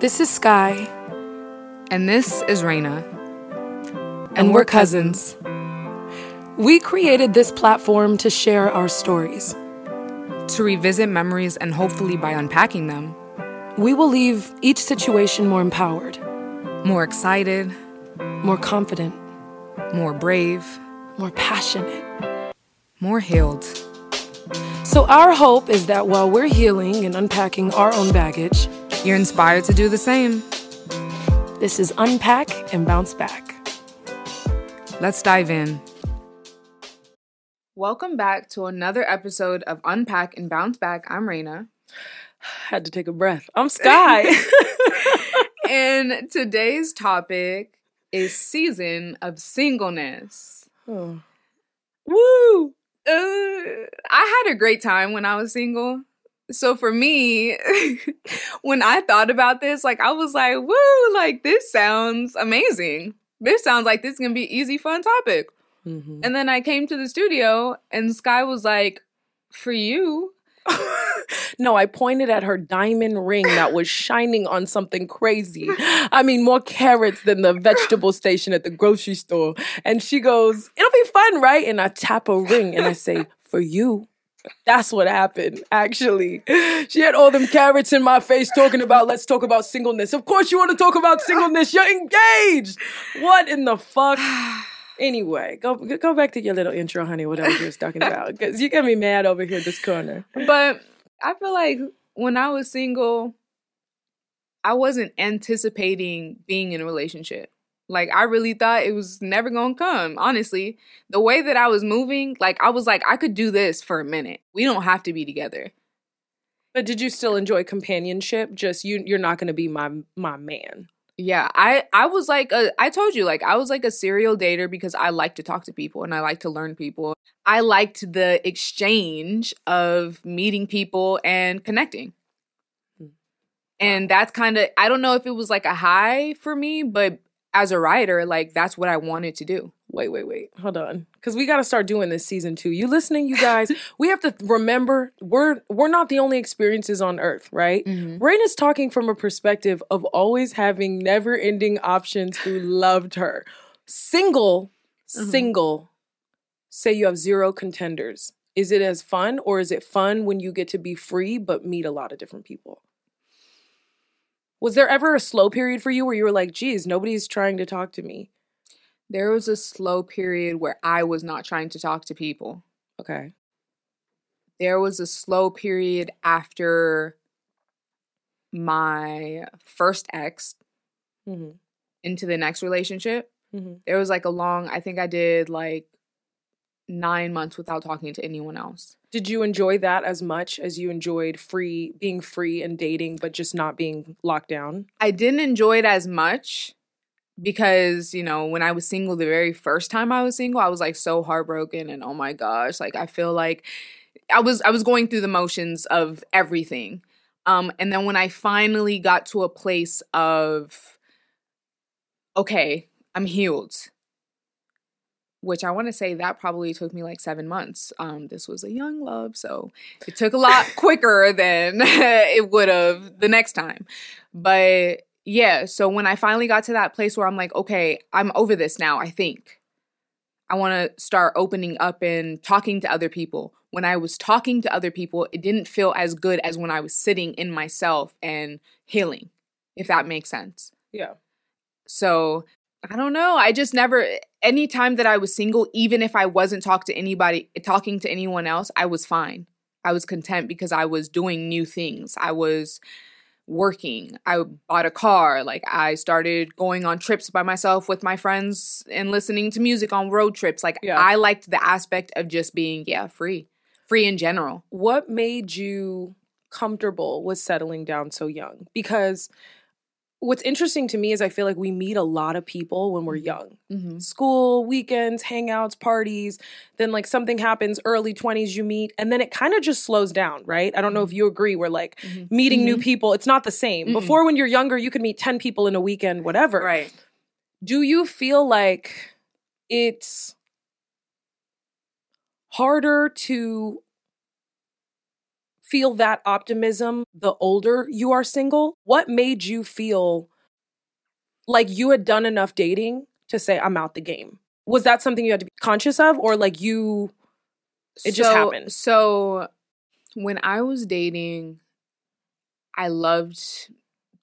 This is Sky, And this is Raina. and, we're cousins. We created this platform to share our stories. To revisit memories and hopefully by unpacking them, We will leave each situation more empowered, more excited, more confident, more brave, more passionate. more healed. So, our hope is that while we're healing and unpacking our own baggage, You're inspired to do the same. this is Unpack and Bounce Back. Let's dive in. Welcome back to another episode of Unpack and Bounce Back. I'm Raina. Had to take a breath. I'm Sky. And today's topic is season of singleness. Oh. Woo! Uh, I had a great time when I was single. So for me, when I thought about this, like I was like, woo, like this sounds amazing. This sounds like this is gonna be easy, fun topic. Mhm. And then I came to the studio and Sky was like, for you. no, I pointed at her diamond ring that was shining on something crazy. I mean, more carrots than the vegetable station at the grocery store. And she goes, It'll be fun, right? And I tap a ring and I say, For you. That's what happened, actually. She had all them carrots in my face talking about, let's talk about singleness. Of course, you want to talk about singleness. You're engaged. What in the fuck? Anyway, go go back to your little intro, honey, whatever you was talking about. Because you got me mad over here this corner. But I feel like when I was single, I wasn't anticipating being in a relationship. Like I really thought it was never gonna come. Honestly, the way that I was moving, like I was like, I could do this for a minute. We don't have to be together. But did you still enjoy companionship? Just you you're not gonna be my my man. Yeah, I I was like a I told you like I was like a serial dater because I like to talk to people and I like to learn people. I liked the exchange of meeting people and connecting. Hmm. And that's kind of I don't know if it was like a high for me, but as a writer, like that's what I wanted to do. Wait, wait, wait. Hold on. Cause we gotta start doing this season two. You listening, you guys? we have to remember we're we're not the only experiences on earth, right? Rain is talking from a perspective of always having never ending options who loved her. Single, Mhm. single, say you have zero contenders. Is it as fun or is it fun when you get to be free but meet a lot of different people? Was there ever a slow period for you where you were like, geez, nobody's trying to talk to me? There was a slow period where I was not trying to talk to people. Okay. there was a slow period after my first ex hmm into the next relationship. hmm There was like a long, I think I did like nine months without talking to anyone else. Did you enjoy that as much as you enjoyed free being free and dating, but just not being locked down? I didn't enjoy it as much because, you know, when I was single, the very first time I was single, I was like so heartbroken and oh my gosh, like I feel like I was I was going through the motions of everything. Um and then when I finally got to a place of okay, I'm healed. Which I want to say that probably took me like 7 months. Um this was a young love, so it took a lot quicker than it would have the next time. But yeah, so when I finally got to that place where I'm like, okay, I'm over this now, I think. I want to start opening up and talking to other people. When I was talking to other people, it didn't feel as good as when I was sitting in myself and healing, if that makes sense. Yeah. So I don't know. I just never anytime that I was single, even if I wasn't talk to anybody talking to anyone else, I was fine. I was content because I was doing new things. I was working. I bought a car. Like I started going on trips by myself with my friends and listening to music on road trips. Like Yeah. I liked the aspect of just being, yeah, free. Free in general. What made you comfortable with settling down so young? Because what's interesting to me is I feel like we meet a lot of people when we're young. Mm-hmm. School, weekends, hangouts, parties. Then, like, something happens early 20s, you meet, and then it kind of just slows down, right? I don't know if you agree. We're like, Mhm. meeting new people, it's not the same. Mm-mm. Before, when you're younger, you could meet 10 people in a weekend, whatever. Right. Do you feel like it's harder to feel that optimism the older you are single? What made you feel like you had done enough dating to say, I'm out the game? Was that something you had to be conscious of, or like you, it just happened? So when I was dating, I loved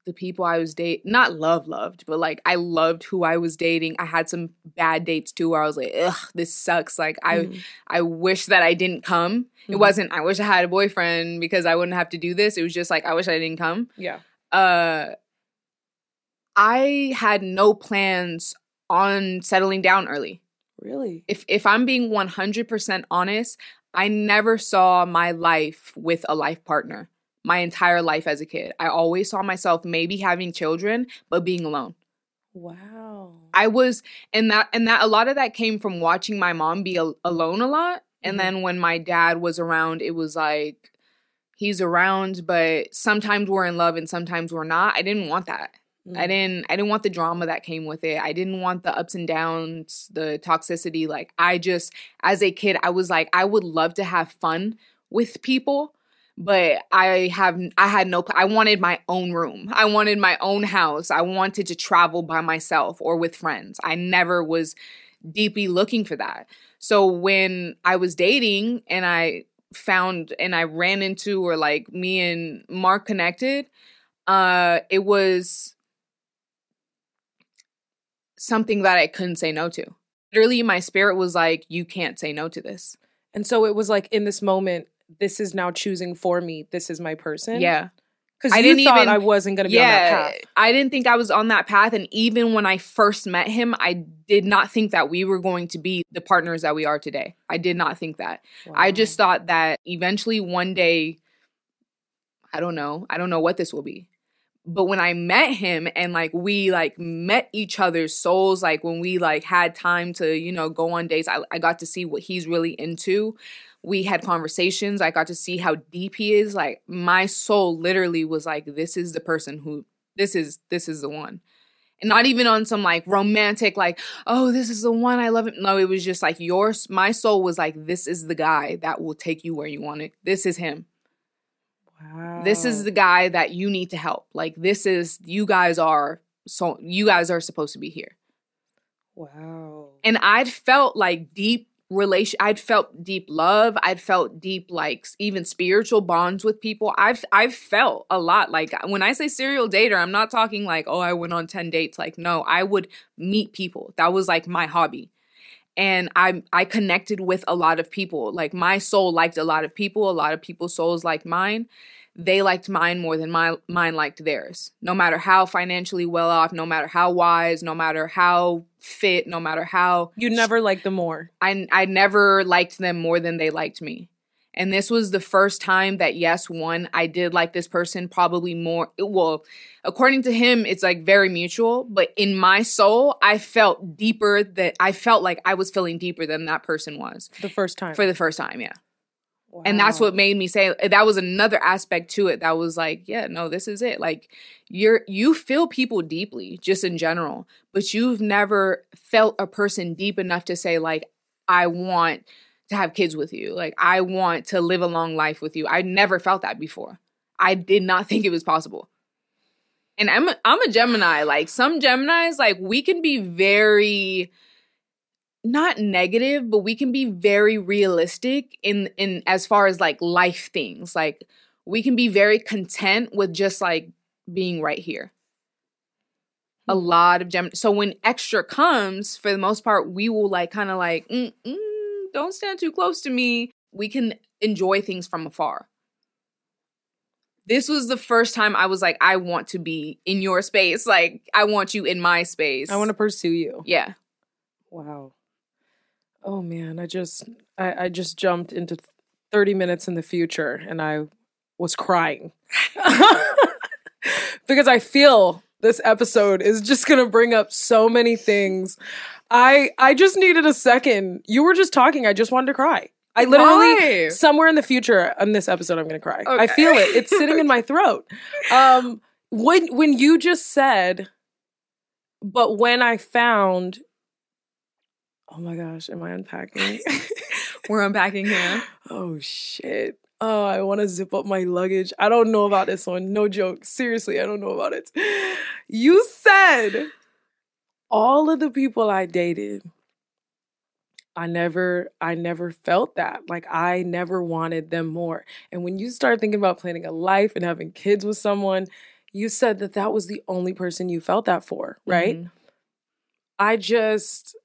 the people I was date Not love, loved, but like I loved who I was dating. I had some bad dates too, where I was like, ugh, this sucks. Like I, Mhm. I wish that I didn't come. It Mhm. wasn't. I wish I had a boyfriend because I wouldn't have to do this. It was just like I wish I didn't come. yeah. Uh, I had no plans on settling down early Really? if if I'm being 100% honest, I never saw my life with a life partner. My entire life as a kid. I always saw myself maybe having children but being alone. Wow. I was and that and that a lot of that came from watching my mom be al- alone a lot and Mhm. then when my dad was around it was like he's around but sometimes we're in love and sometimes we're not. I didn't want that. I Mm. didn't I didn't want the drama that came with it. I didn't want the ups and downs, the toxicity. Like I just as a kid I was like I would love to have fun with people, but I have I had no I wanted my own room. I wanted my own house. I wanted to travel by myself or with friends. I never was deeply looking for that. So when I was dating and I found and I ran into or like me and Mark connected, uh it was something that I couldn't say no to. Literally, my spirit was like, you can't say no to this. And so it was like in this moment, this is now choosing for me. This is my person. Yeah. Because I didn't thought even- I wasn't going to be on that Yeah. path. I didn't think I was on that path. And even when I first met him, I did not think that we were going to be the partners that we are today. I did not think that. I just thought that eventually one day, I don't know, I don't know what this will be. But when I met him and like we like met each other's souls, like when we like had time to, you know, go on dates, I, I got to see what he's really into. We had conversations. I got to see how deep he is. Like my soul literally was like, this is the person who this is this is the one. And not even on some like romantic, like, oh, this is the one I love. It. No, it was just like yours. My soul was like, this is the guy that will take you where you want it. This is him. wow. This is the guy that you need to help. Like, this is, you guys are, so, you guys are supposed to be here. wow. And I'd felt like deep relation I'd felt deep love. I'd felt deep like even spiritual bonds with people. I've I've felt a lot like when I say serial dater, I'm not talking like, oh, I went on 10 dates. Like, no, I would meet people. That was like my hobby. And I I connected with a lot of people. Like my soul liked a lot of people, a lot of people's souls like mine they liked mine more than my mine liked theirs. No matter how financially well off, no matter how wise, no matter how fit, no matter how You never liked them more. I I never liked them more than they liked me. And this was the first time that yes, one, I did like this person probably more well, according to him it's like very mutual, but in my soul, I felt deeper that I felt like I was feeling deeper than that person was the first time. for the first time, yeah. And that's what made me say eh, that was another aspect to it that was like, yeah, no, this is it. Like you're you feel people deeply just in general, but you've never felt a person deep enough to say like I want to have kids with you. Like I want to live a long life with you. I never felt that before. I did not think it was possible. And I'm a, I'm a Gemini. Like some Geminis like we can be very not negative, but we can be very realistic in in as far as like life things. Like we can be very content with just like being right here. A Hmm. lot of gem. So when extra comes, for the most part, we will like kind of like, mm, mm, don't stand too close to me. We can enjoy things from afar. This was the first time I was like, I want to be in your space. Like I want you in my space. I want to pursue you. Yeah. Wow. Oh man, I just I, I just jumped into 30 minutes in the future and I was crying. because I feel this episode is just going to bring up so many things. I I just needed a second. You were just talking, I just wanted to cry. I literally Why? somewhere in the future on this episode I'm going to cry. I feel it. It's sitting in my throat. Um when when you just said but when I found Oh my gosh, am I unpacking? We're unpacking here. oh shit. Oh, I want to zip up my luggage. I don't know about this one. No joke. Seriously, I don't know about it. You said all of the people I dated, I never I never felt that. Like I never wanted them more. And when you start thinking about planning a life and having kids with someone, you said that that was the only person you felt that for, right? Mhm. I just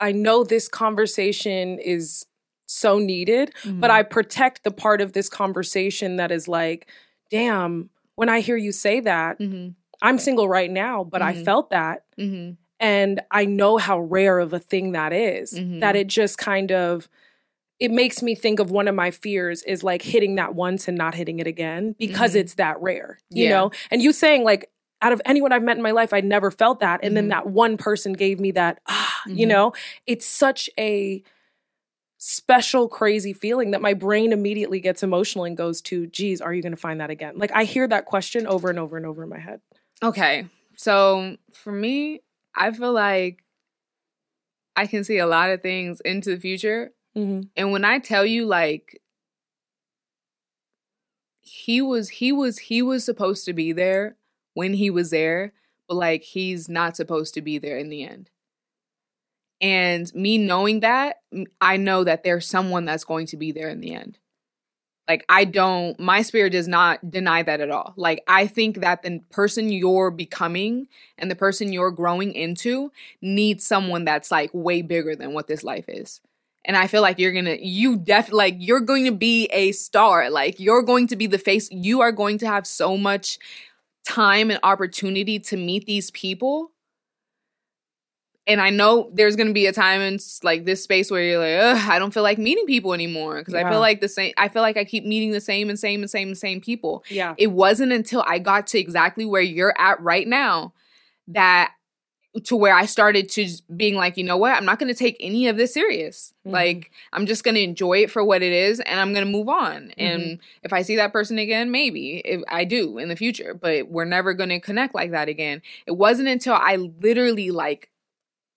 I know this conversation is so needed, but Mhm. I protect the part of this conversation that is like, damn, when I hear you say that, Mhm. I'm single right now, but I Mhm. felt that. Mhm. And I know how rare of a thing that is. That it just kind of it makes me think of one of my fears is like hitting that once and not hitting it again because Mhm. it's that rare, you Yeah. know? And you saying like out of anyone I've met in my life, I never felt that. And then Mhm. that one person gave me that, ah, you Mhm. know? It's such a special, crazy feeling that my brain immediately gets emotional and goes to, geez, are you going to find that again? Like I hear that question over and over and over in my head. Okay. So for me, I feel like I can see a lot of things into the future. Mm-hmm. And when I tell you like he was he was he was supposed to be there when he was there, but like he's not supposed to be there in the end. And me knowing that, I know that there's someone that's going to be there in the end. Like I don't my spirit does not deny that at all. Like I think that the person you're becoming and the person you're growing into needs someone that's like way bigger than what this life is. And I feel like you're gonna, you definitely, like, you're going to be a star. Like, you're going to be the face. You are going to have so much time and opportunity to meet these people. And I know there's gonna be a time in like this space where you're like, Ugh, I don't feel like meeting people anymore because I feel like the same. I feel like I keep meeting the same and same and same and same people Yeah. it wasn't until I got to exactly where you're at right now that to where I started to being like, you know what? I'm not going to take any of this serious. Mhm. Like, I'm just going to enjoy it for what it is and I'm going to move on. And if I see that person again, maybe if I do in the future, but we're never going to connect like that again. It wasn't until I literally like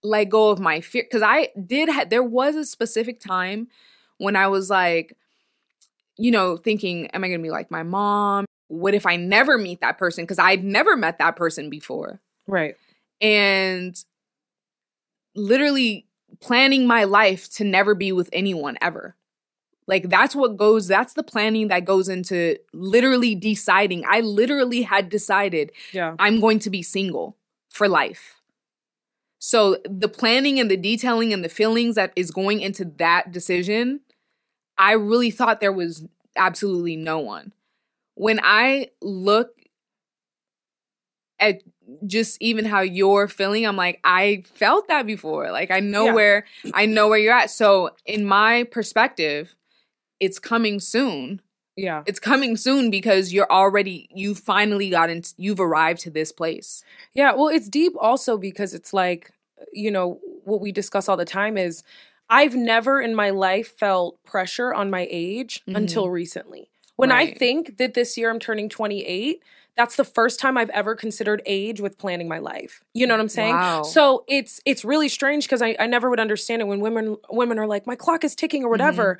let go of my fear cuz I did ha- there was a specific time when I was like you know, thinking, am I going to be like my mom? What if I never meet that person? Because I'd never met that person before. Right. And literally planning my life to never be with anyone ever. Like, that's what goes, that's the planning that goes into literally deciding. I literally had decided Yeah. I'm going to be single for life. So the planning and the detailing and the feelings that is going into that decision, I really thought there was absolutely no one. When I look at just even how you're feeling, I'm like, I felt that before. Like I know Yeah. where I know where you're at. So in my perspective, it's coming soon Yeah. it's coming soon because you're already you finally got into you've arrived to this place Yeah, well, it's deep also because it's like, you know, what we discuss all the time is I've never in my life felt pressure on my age Mhm. until recently. When I think that this year I'm turning 28, that's the first time I've ever considered age with planning my life. You know what I'm saying? Wow. So it's it's really strange because I, I never would understand it when women women are like, my clock is ticking or mm-hmm. whatever.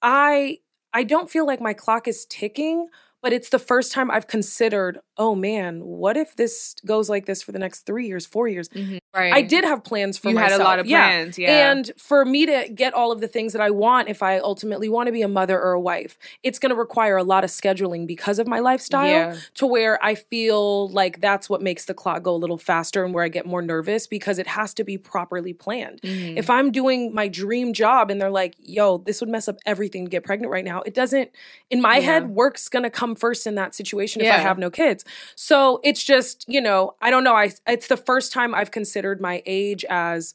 I I don't feel like my clock is ticking, but it's the first time I've considered, oh man, what if this goes like this for the next three years, four years? right I did have plans for you myself. had a lot of Yeah. plans yeah, And for me to get all of the things that I want, if I ultimately want to be a mother or a wife, it's going to require a lot of scheduling because of my lifestyle Yeah. to where I feel like that's what makes the clock go a little faster and where I get more nervous because it has to be properly planned. Mhm. If I'm doing my dream job and they're like, yo, this would mess up everything to get pregnant right now, it doesn't, in my Yeah. head, work's gonna come first in that situation if I have no kids. So it's just, you know, I don't know. I it's the first time I've considered my age as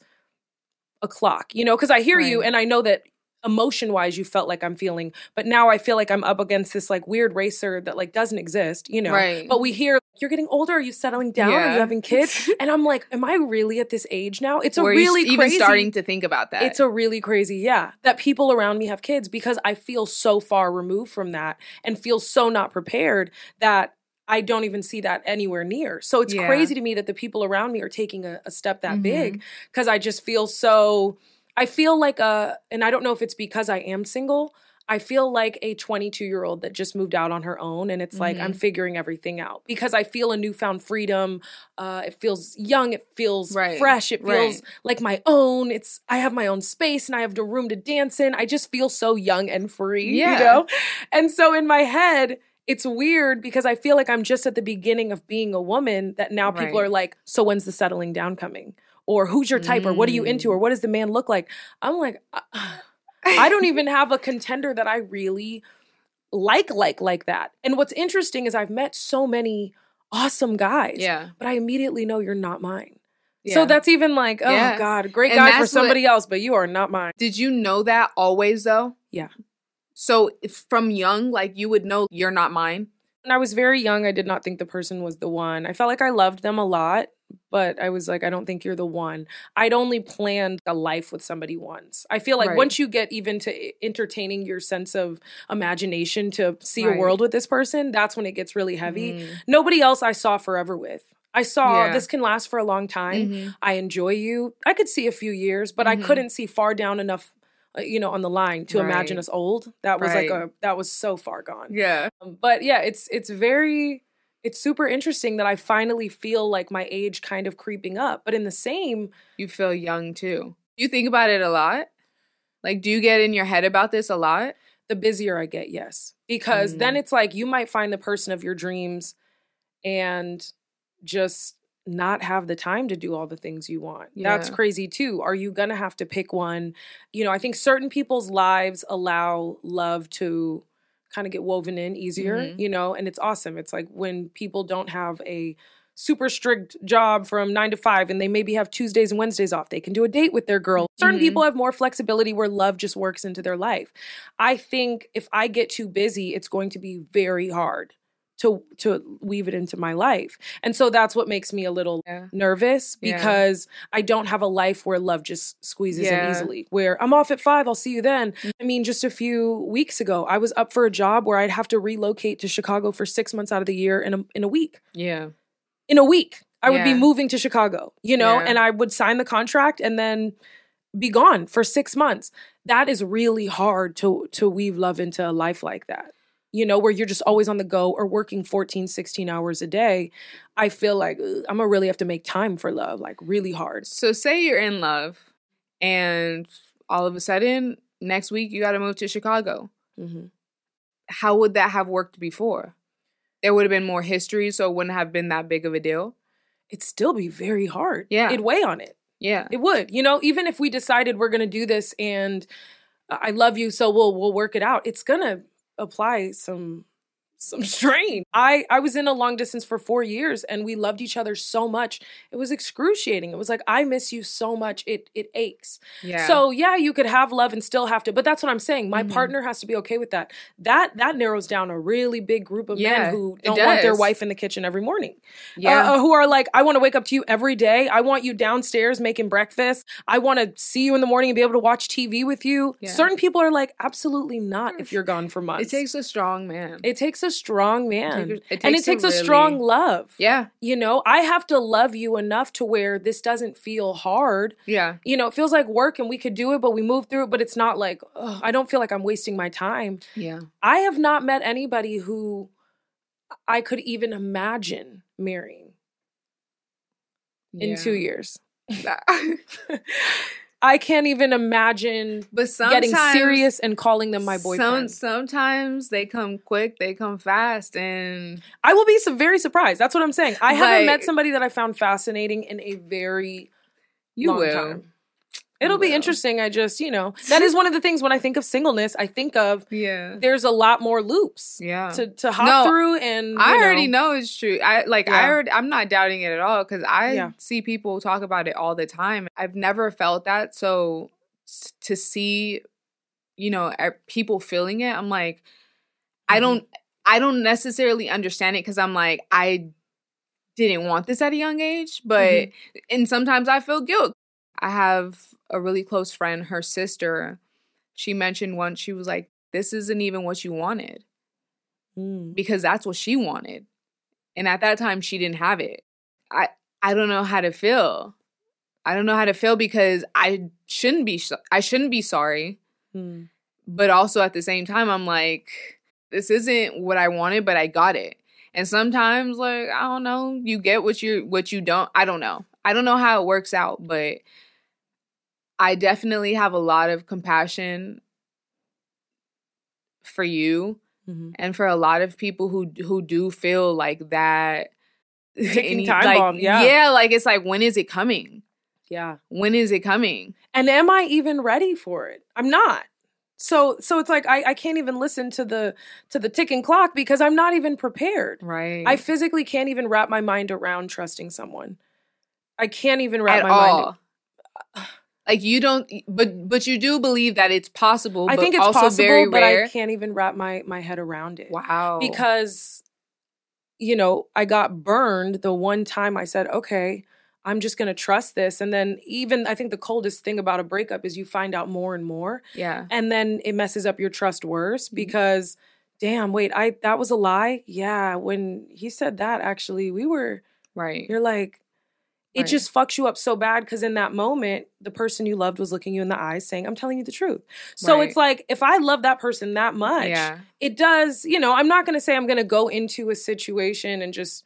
a clock, you know, because I hear you and I know that emotion wise you felt like I'm feeling, but now I feel like I'm up against this like weird racer that like doesn't exist, you know. Right. But we hear you're getting older, are you settling down? Are you having kids? and I'm like, am I really at this age now? It's a Were really even crazy starting to think about that it's a really crazy, yeah, that people around me have kids because I feel so far removed from that and feel so not prepared that I don't even see that anywhere near. So it's Yeah. crazy to me that the people around me are taking a, a step that Mhm. big because I just feel so. I feel like a, and I don't know if it's because I am single. I feel like a 22 year old that just moved out on her own. And it's like, I'm Mhm. figuring everything out because I feel a newfound freedom. Uh, it feels young. It feels Right, fresh. It feels right. like my own. It's, I have my own space and I have the room to dance in. I just feel so young and free, Yeah. you know? And so in my head, it's weird because I feel like I'm just at the beginning of being a woman that now people Right. are like, so when's the settling down coming? Or who's your type? Or what are you into? Mm. Or what does the man look like? I'm like, uh, I don't even have a contender that I really like, like, like that. And what's interesting is I've met so many awesome guys, Yeah. but I immediately know you're not mine. So that's even like, oh Yeah. God, great And guy for what- somebody else, but you are not mine. Did you know that always though? Yeah. So if from young, like you would know you're not mine. When I was very young, I did not think the person was the one. I felt like I loved them a lot, but I was like, I don't think you're the one. I'd only planned a life with somebody once. I feel like Right. once you get even to entertaining your sense of imagination to see a world with this person, that's when it gets really heavy. Mm. Nobody else I saw forever with. I saw Yeah. this can last for a long time. Mhm. I enjoy you. I could see a few years, but I Mhm. couldn't see far down enough, uh, you know, on the line to imagine us old. That was like a that was so far gone. Yeah. Um, but yeah, it's it's very it's super interesting that I finally feel like my age kind of creeping up. But in the same, You feel young too. You think about it a lot? Like do you get in your head about this a lot? the busier I get, yes. Because then Mm. it's like you might find the person of your dreams and just not have the time to do all the things you want. That's crazy too. Are you going to have to pick one? You know, I think certain people's lives allow love to kind of get woven in easier, Mhm. you know, and it's awesome. It's like when people don't have a super strict job from nine to five and they maybe have Tuesdays and Wednesdays off. They can do a date with their girl. Certain Mhm. people have more flexibility where love just works into their life. I think if I get too busy, it's going to be very hard to to weave it into my life. And so that's what makes me a little Yeah. nervous Yeah. because I don't have a life where love just squeezes in easily. Where I'm off at 5, I'll see you then. I mean, just a few weeks ago, I was up for a job where I'd have to relocate to Chicago for 6 months out of the year in a in a week Yeah. in a week i would be moving to chicago you know Yeah. and i would sign the contract and then be gone for six months that is really hard to to weave love into a life like that you know where you're just always on the go or working 14 16 hours a day i feel like i'm gonna really have to make time for love like really hard So say you're in love and all of a sudden next week you got to move to Chicago. hmm How would that have worked before? There would have been more history so it wouldn't have been that big of a deal. it'd still be very hard Yeah. it'd weigh on it Yeah. It would. You know, even if we decided we're going to do this and I love you so we'll we'll work it out. It's going to apply some some strain. I I was in a long distance for 4 years and we loved each other so much. It was excruciating. It was like I miss you so much. It it aches. Yeah. So, yeah, you could have love and still have to, but that's what I'm saying. My Mhm. partner has to be okay with that. That that narrows down a really big group of Yeah, men who don't want their wife in the kitchen every morning yeah. uh, uh, who are like, I want to wake up to you every day. I want you downstairs making breakfast. I want to see you in the morning and be able to watch TV with you. Yeah. Certain people are like, absolutely not if you're gone for months." it takes a strong man. it takes a strong man. It takes and it takes a, really- strong love. yeah. You know, I have to love you enough to where this doesn't feel hard. Yeah. You know, it feels like work and we could do it, but we move through it, but it's not like, I don't feel like I'm wasting my time. Yeah. I have not met anybody who I could even imagine marrying in two years. I can't even imagine but getting serious and calling them my Some, boyfriend. sometimes they come quick, they come fast, and I will be very surprised. That's what I'm saying. I haven't met somebody that I found fascinating in a very you long will. time. It'll be interesting. I just, you know, that is one of the things when I think of singleness, I think of Yeah. there's a lot more loops Yeah. to, to hop No, through and I you already know it's true. I like I Yeah. already I'm not doubting it at all because I Yeah. see people talk about it all the time. I've never felt that. So to see, you know, people feeling it, I'm like, I Mhm. don't I don't necessarily understand it because I'm like, I didn't want this at a young age, but Mhm. and sometimes I feel guilt. I have a really close friend, her sister, she mentioned once, she was like, This isn't even what you wanted Mm. because that's what she wanted. And at that time she didn't have it. I I don't know how to feel. I don't know how to feel because I shouldn't be I shouldn't be sorry, Mm. but also at the same time, I'm like, this isn't what I wanted, but I got it. And sometimes, like, I don't know, you get what you what you don't. I don't know. I don't know how it works out, but I definitely have a lot of compassion for you Mhm. and for a lot of people who who do feel like that Ticking time like, bomb, yeah. yeah like it's like when is it coming Yeah. when is it coming And am I even ready for it? I'm not. So so it's like I, I can't even listen to the to the ticking clock because I'm not even prepared. right I physically can't even wrap my mind around trusting someone. I can't even wrap at my mind. Like you don't but but you do believe that it's possible I think it's also possible, very but rare I can't even wrap my my head around it. wow Because you know, I got burned the one time I said, "Okay, I'm just to trust this." And then even I think the coldest thing about a breakup is you find out more and more yeah and then it messes up your trust worse Mm-hmm. because damn, wait, I that was a lie? Yeah, when he said that actually, we were right you're like it Right. just fucks you up so bad because in that moment the person you loved was looking you in the eyes saying i'm telling you the truth so Right. it's like if i love that person that much yeah it does you know i'm not going to say i'm going to go into a situation and just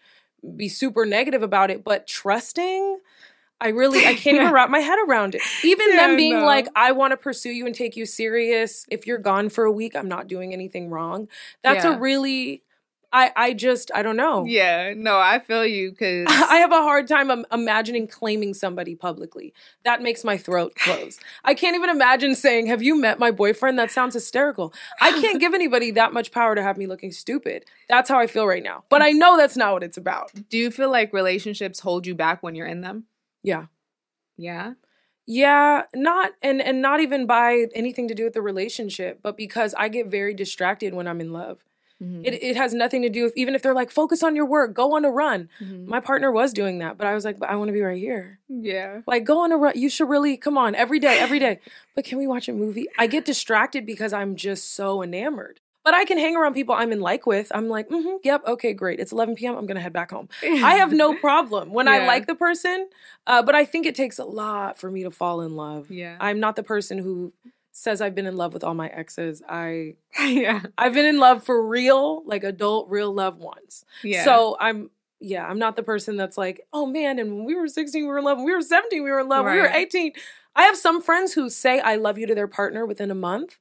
be super negative about it but trusting i really i can't even wrap my head around it even Yeah, them being no. like i want to pursue you and take you serious if you're gone for a week i'm not doing anything wrong that's Yeah. a really i i just i don't know yeah no i feel you because I have a hard time imagining claiming somebody publicly. That makes my throat close. I can't even imagine saying, Have you met my boyfriend? That sounds hysterical. I can't give anybody that much power to have me looking stupid. That's how I feel right now. But I mm. know that's not what it's about. do you feel like relationships hold you back when you're in them Yeah. yeah Yeah, not and and not even by anything to do with the relationship, but because I get very distracted when I'm in love. Mhm. It it has nothing to do with even if they're like focus on your work, go on a run. Mhm. My partner was doing that, but I was like, but I want to be right here. yeah Like, go on a run. You should really come on every day, every day. But can we watch a movie? I get distracted because I'm just so enamored. But I can hang around people I'm in like with. I'm like, mm-hmm, yep, okay, great. It's 11 p.m. I'm gonna head back home. I have no problem when I like the person. Uh, but I think it takes a lot for me to fall in love. yeah I'm not the person who says I've been in love with all my exes. I yeah I've been in love for real, like adult real love once. yeah So I'm yeah, I'm not the person that's like, oh man, and when we were 16, we were in love. When we were 17, we were in love. When we were 18. I have some friends who say I love you to their partner within a month, mm.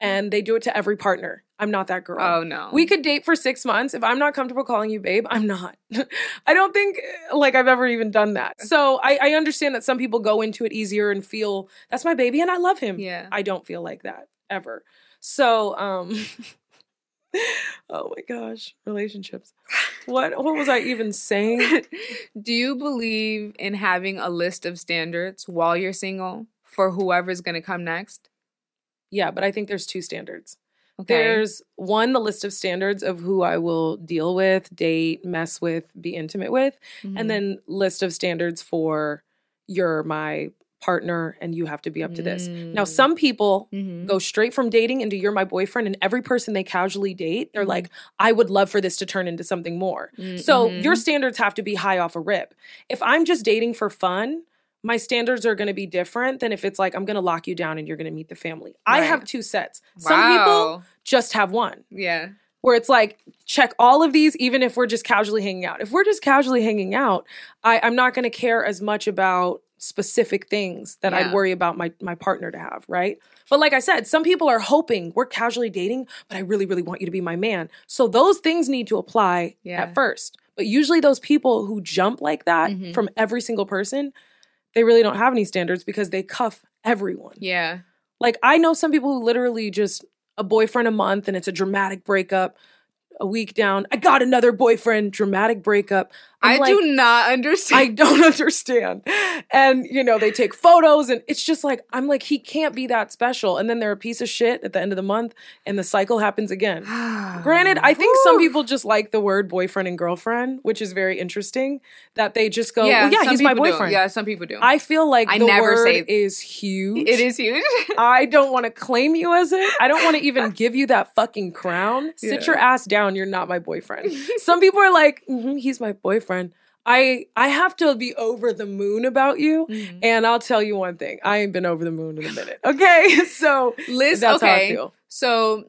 and they do it to every partner. I'm not that girl. oh no We could date for six months. If I'm not comfortable calling you babe, I'm not. I don't think like I've ever even done that. So I, I understand that some people go into it easier and feel that's my baby and I love him. yeah I don't feel like that ever. So, um, oh my gosh, relationships. What what was I even saying? Do you believe in having a list of standards while you're single for whoever's going to come next? Yeah, but I think there's two standards. Okay. There's one, the list of standards of who I will deal with, date, mess with, be intimate with, Mhm. and then list of standards for you're my partner and you have to be up to this. Now, Mm. some people Mhm. go straight from dating into you're my boyfriend, and every person they casually date, they're Mhm. like, I would love for this to turn into something more. Mm, So your standards have to be high off a rip. If I'm just dating for fun, my standards are going to be different than if it's like I'm going to lock you down and you're going to meet the family. I have two sets. Some people just have one. Yeah. Where it's like check all of these even if we're just casually hanging out. If we're just casually hanging out, I I'm not going to care as much about specific things that Yeah. I'd worry about my my partner to have, right? But like I said, some people are hoping we're casually dating, but I really really want you to be my man. So those things need to apply Yeah. at first. But usually those people who jump like that Mhm. from every single person, they really don't have any standards because they cuff everyone. Yeah. Like I know some people who literally just a boyfriend a month and it's a dramatic breakup. A week down, I got another boyfriend, dramatic breakup. I'm I like, do not understand. I don't understand. And you know, they take photos and it's just like I'm like he can't be that special and then they're a piece of shit at the end of the month and the cycle happens again. Granted, I think some people just like the word boyfriend and girlfriend, which is very interesting that they just go, yeah, "Well, yeah, he's my people do. boyfriend." Yeah, some people do. I feel like I the never word say- is huge. it is huge. I don't want to claim you as it. I don't want to even give you that fucking crown. Sit your ass down. You're not my boyfriend. Some people are like, "Mhm, he's my boyfriend. I I have to be over the moon about you. Mhm. And I'll tell you one thing. I ain't been over the moon in a minute. Okay. So Liz, that's how I okay. feel. So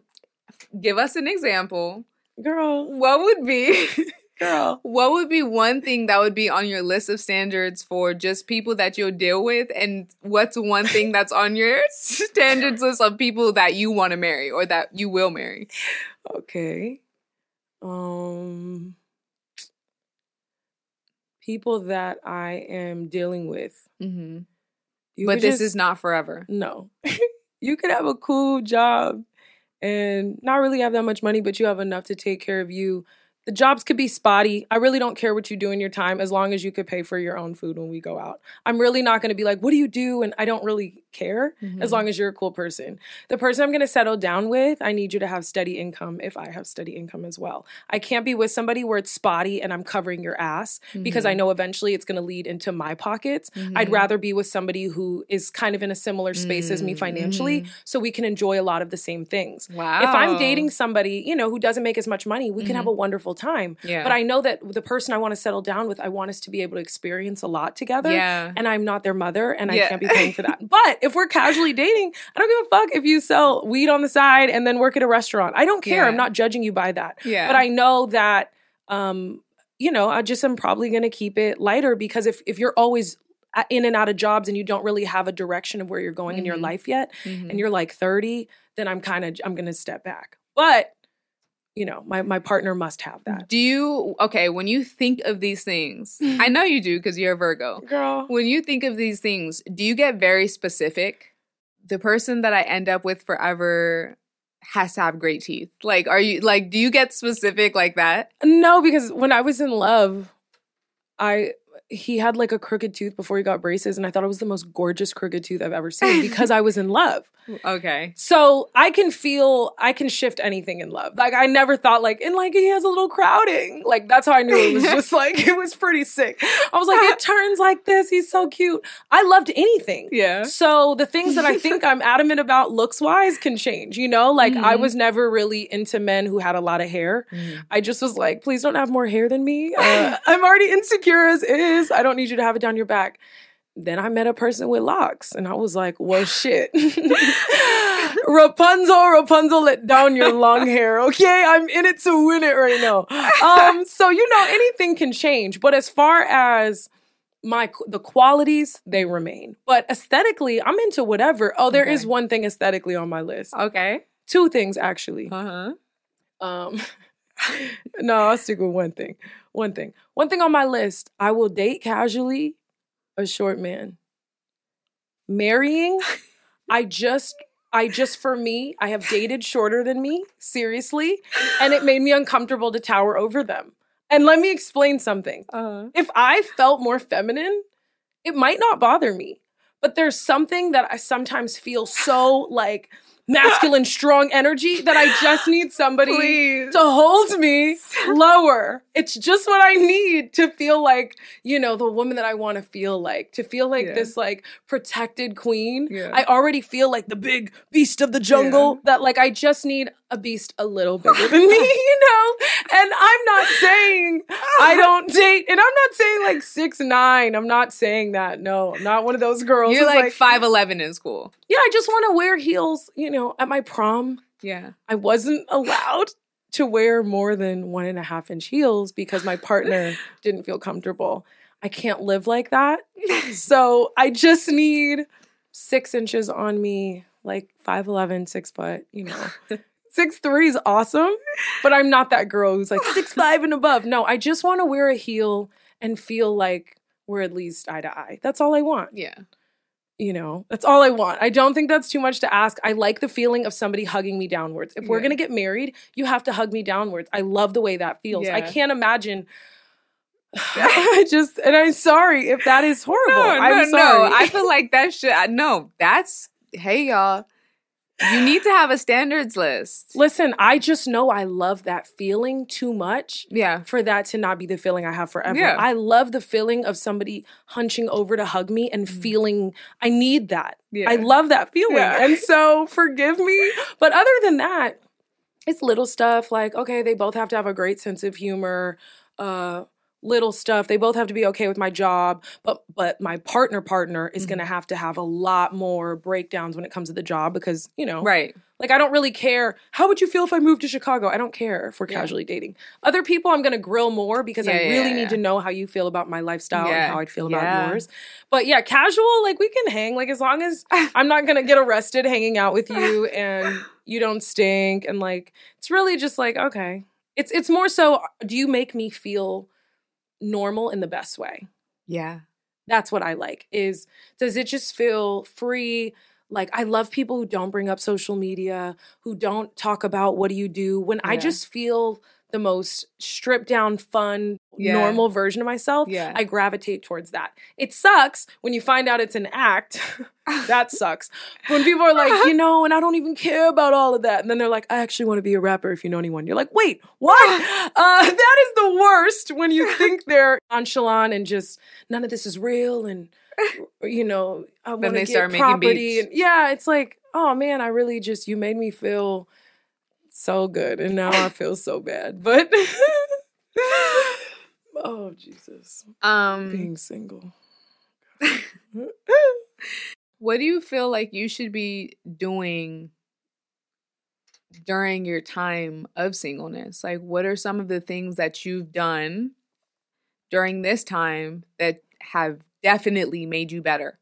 give us an example. Girl, What would be girl. what would be one thing that would be on your list of standards for just people that you'll deal with and what's one thing that's on your standards list of people that you want to marry or that you will marry? Okay. Um people that I am dealing with. hmm But this just- is not forever. no. you could have a cool job and not really have that much money, but you have enough to take care of you. The jobs could be spotty. I really don't care what you do in your time as long as you could pay for your own food when we go out. I'm really not going to be like, what do you do? And I don't really care as Mhm. long as you're a cool person. The person I'm going to settle down with, I need you to have steady income if I have steady income as well. I can't be with somebody where it's spotty and I'm covering your ass because I know eventually it's going to lead into my pockets. I'd Mhm. rather be with somebody who is kind of in a similar space as me financially mhm. so we can enjoy a lot of the same things. Wow. If I'm dating somebody, you know, who doesn't make as much money, we can have a wonderful time. yeah. But I know that the person I want to settle down with, I want us to be able to experience a lot together. yeah. And I'm not their mother and I can't be paying for that. But if we're casually dating, I don't give a fuck if you sell weed on the side and then work at a restaurant. I don't care. Yeah. I'm not judging you by that. yeah. But I know that um, you know, I just am probably gonna keep it lighter because if if you're always in and out of jobs and you don't really have a direction of where you're going in your Mhm. life yet, Mhm. and you're like 30, then I'm kind of I'm gonna step back. But you know, my my partner must have that. Do you okay when you think of these things? I know you do because you're a Virgo. Girl. When you think of these things, do you get very specific? The person that I end up with forever has to have great teeth. Like, are you like, do you get specific like that? No, because when I was in love, I he had like a crooked tooth before he got braces, and I thought it was the most gorgeous crooked tooth I've ever seen because I was in love. Okay. So I can feel I can shift anything in love. Like I never thought like and like he has a little crowding. Like that's how I knew it was just like it was pretty sick. I was like it turns like this. He's so cute. I loved anything. Yeah. So the things that I think I'm adamant about looks wise can change, you know? Like I Mhm. was never really into men who had a lot of hair. I just was like, please don't have more hair than me. Uh, I'm already insecure as is. I don't need you to have it down your back. Then I met a person with locks, and I was like, well, shit. Rapunzel, Rapunzel, let down your long hair, okay? I'm in it to win it right now. Um, so you know, anything can change, but as far as my the qualities, they remain. But aesthetically, I'm into whatever. Oh, there is Okay. one thing aesthetically on my list. Okay. Two things actually. Uh huh. Um, no, I'll stick with one thing. One thing. One thing on my list. I will date casually a short man. Marrying, I just, I just for me, I have dated shorter than me, seriously, and it made me uncomfortable to tower over them. And let me explain something. Uh If I felt more feminine, it might not bother me. But there's something that I sometimes feel so like masculine, strong energy that I just need somebody Please. to hold me lower. It's just what I need to feel like, you know, the woman that I want to feel like, to feel like Yeah. this like protected queen. Yeah. I already feel like the big beast of the jungle that like I just need a beast a little bigger than me, you know? And I'm not saying I don't date, and I'm not saying like six nine. I'm not saying that. No, I'm not one of those girls. You're like five eleven in school. yeah, I just want to wear heels. You know, at my prom, Yeah. I wasn't allowed to wear more than one and a half inch heels because my partner didn't feel comfortable. I can't live like that. So I just need six inches on me, like 5'11, six foot, you know. Six three is awesome, but I'm not that girl who's like six five and above. No, I just want to wear a heel and feel like we're at least eye to eye. That's all I want Yeah. you know that's all i want i don't think that's too much to ask i like the feeling of somebody hugging me downwards if we're Yeah. gonna get married you have to hug me downwards i love the way that feels Yeah. i can't imagine i just and i'm sorry if that is horrible No, i'm sorry no. I feel like that should. I- No, that's hey y'all. You need to have a standards list. listen i just know i love that feeling too much Yeah. for that to not be the feeling I have forever. Yeah. I love the feeling of somebody hunching over to hug me and feeling I need that. Mm. Yeah. I love that feeling. Yeah. And so forgive me. But other than that, it's little stuff like, okay, they both have to have a great sense of humor. Uh little stuff. They both have to be okay with my job, but but my partner partner is Mhm. going to have to have a lot more breakdowns when it comes to the job because, you know, Right. like I don't really care. How would you feel if I moved to Chicago? I don't care if we're Yeah. casually dating. Other people I'm going to grill more because I Yeah, really yeah, need to know how you feel about my lifestyle and how I'd feel about yours. But yeah, casual like we can hang like as long as I'm not going to get arrested hanging out with you and you don't stink and like it's really just like okay. It's it's more so do you make me feel normal in the best way? Yeah. That's what I like. Is does it just feel free? Like I love people who don't bring up social media, who don't talk about what do you do. When I just feel the most stripped down, fun, Yeah. normal version of myself, Yeah. I gravitate towards that. It sucks when you find out it's an act. that sucks. When people are like, you know, and I don't even care about all of that. And then they're like, I actually want to be a rapper if you know anyone. You're like, wait, what? uh, that is the worst when you think they're nonchalant and just none of this is real and you know, I want to get property. And yeah, it's like, oh man, I really just you made me feel so good, and now I feel so bad. But oh Jesus, Um being single. what do you feel like you should be doing during your time of singleness? Like what are some of the things that you've done during this time that have definitely made you better?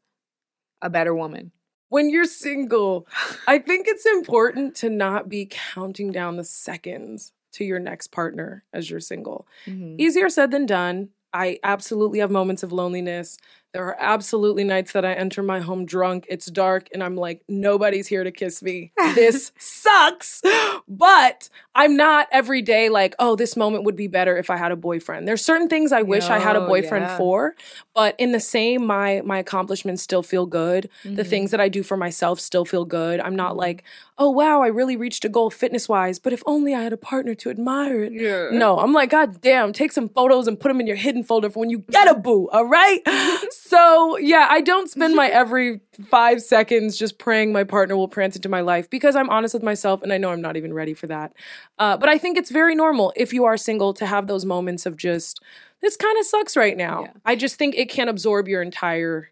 A better woman. When you're single, I think it's important to not be counting down the seconds to your next partner as you're single. Mhm. Easier said than done. I absolutely have moments of loneliness. There are absolutely nights that I enter my home drunk, it's dark, and I'm like, nobody's here to kiss me. This sucks. But I'm not every day like, oh, this moment would be better if I had a boyfriend. There's certain things I wish I had a boyfriend yeah. for, but in the same, my my accomplishments still feel good. The Mhm. things that I do for myself still feel good. I'm not Mhm. like, oh wow, I really reached a goal fitness wise, but if only I had a partner to admire it. Yeah. No, I'm like, God damn, take some photos and put them in your hidden folder for when you get a boo, all right? so, yeah, I don't spend my every five seconds just praying my partner will prance into my life because I'm honest with myself and I know I'm not even ready for that. Uh, but I think it's very normal if you are single to have those moments of just, this kind of sucks right now. Yeah. I just think it can absorb your entire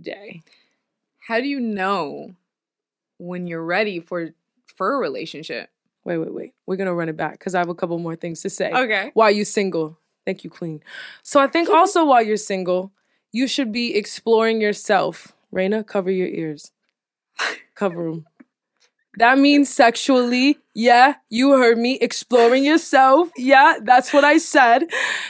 day. How do you know when you're ready for for a relationship? Wait, wait, wait. We're going to run it back because I have a couple more things to say. Okay. while you single. Thank you, Queen. So I think also while you're single, you should be exploring yourself. Raina, cover your ears. Cover them. That means sexually. Yeah, you heard me. Exploring yourself. Yeah, that's what I said.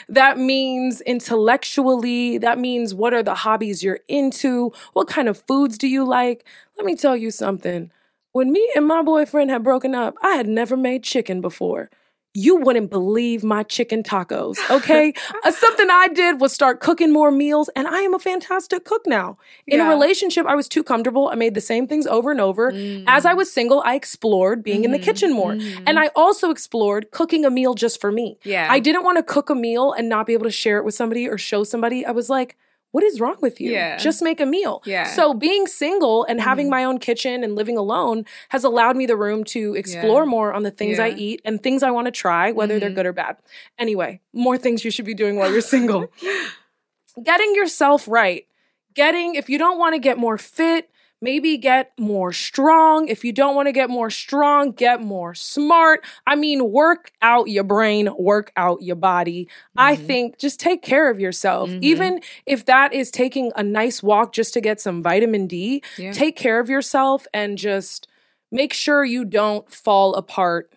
That means intellectually. That means what are the hobbies you're into? What kind of foods do you like? Let me tell you something. When me and my boyfriend had broken up, I had never made chicken before. You wouldn't believe my chicken tacos, okay? Uh, something I did was start cooking more meals, and I am a fantastic cook now. In a relationship, I was too comfortable. I made the same things over and over. As I was single, I explored being in the Mhm, kitchen more. mhm. And I also explored cooking a meal just for me. yeah, I didn't want to cook a meal and not be able to share it with somebody or show somebody. I was like, what is wrong with you? Yeah. Just make a meal. Yeah. So being single and having Mhm. my own kitchen and living alone has allowed me the room to explore Yeah. more on the things I eat and things I want to try, whether they're Mhm. good or bad. Anyway, more things you should be doing while you're single. Getting yourself right. Getting, if you don't want to get more fit, maybe get more strong. If you don't want to get more strong, get more smart. I mean, work out your brain, work out your body. I Mhm. think just take care of yourself. Mhm. Even if that is taking a nice walk just to get some vitamin D, yeah. take care of yourself and just make sure you don't fall apart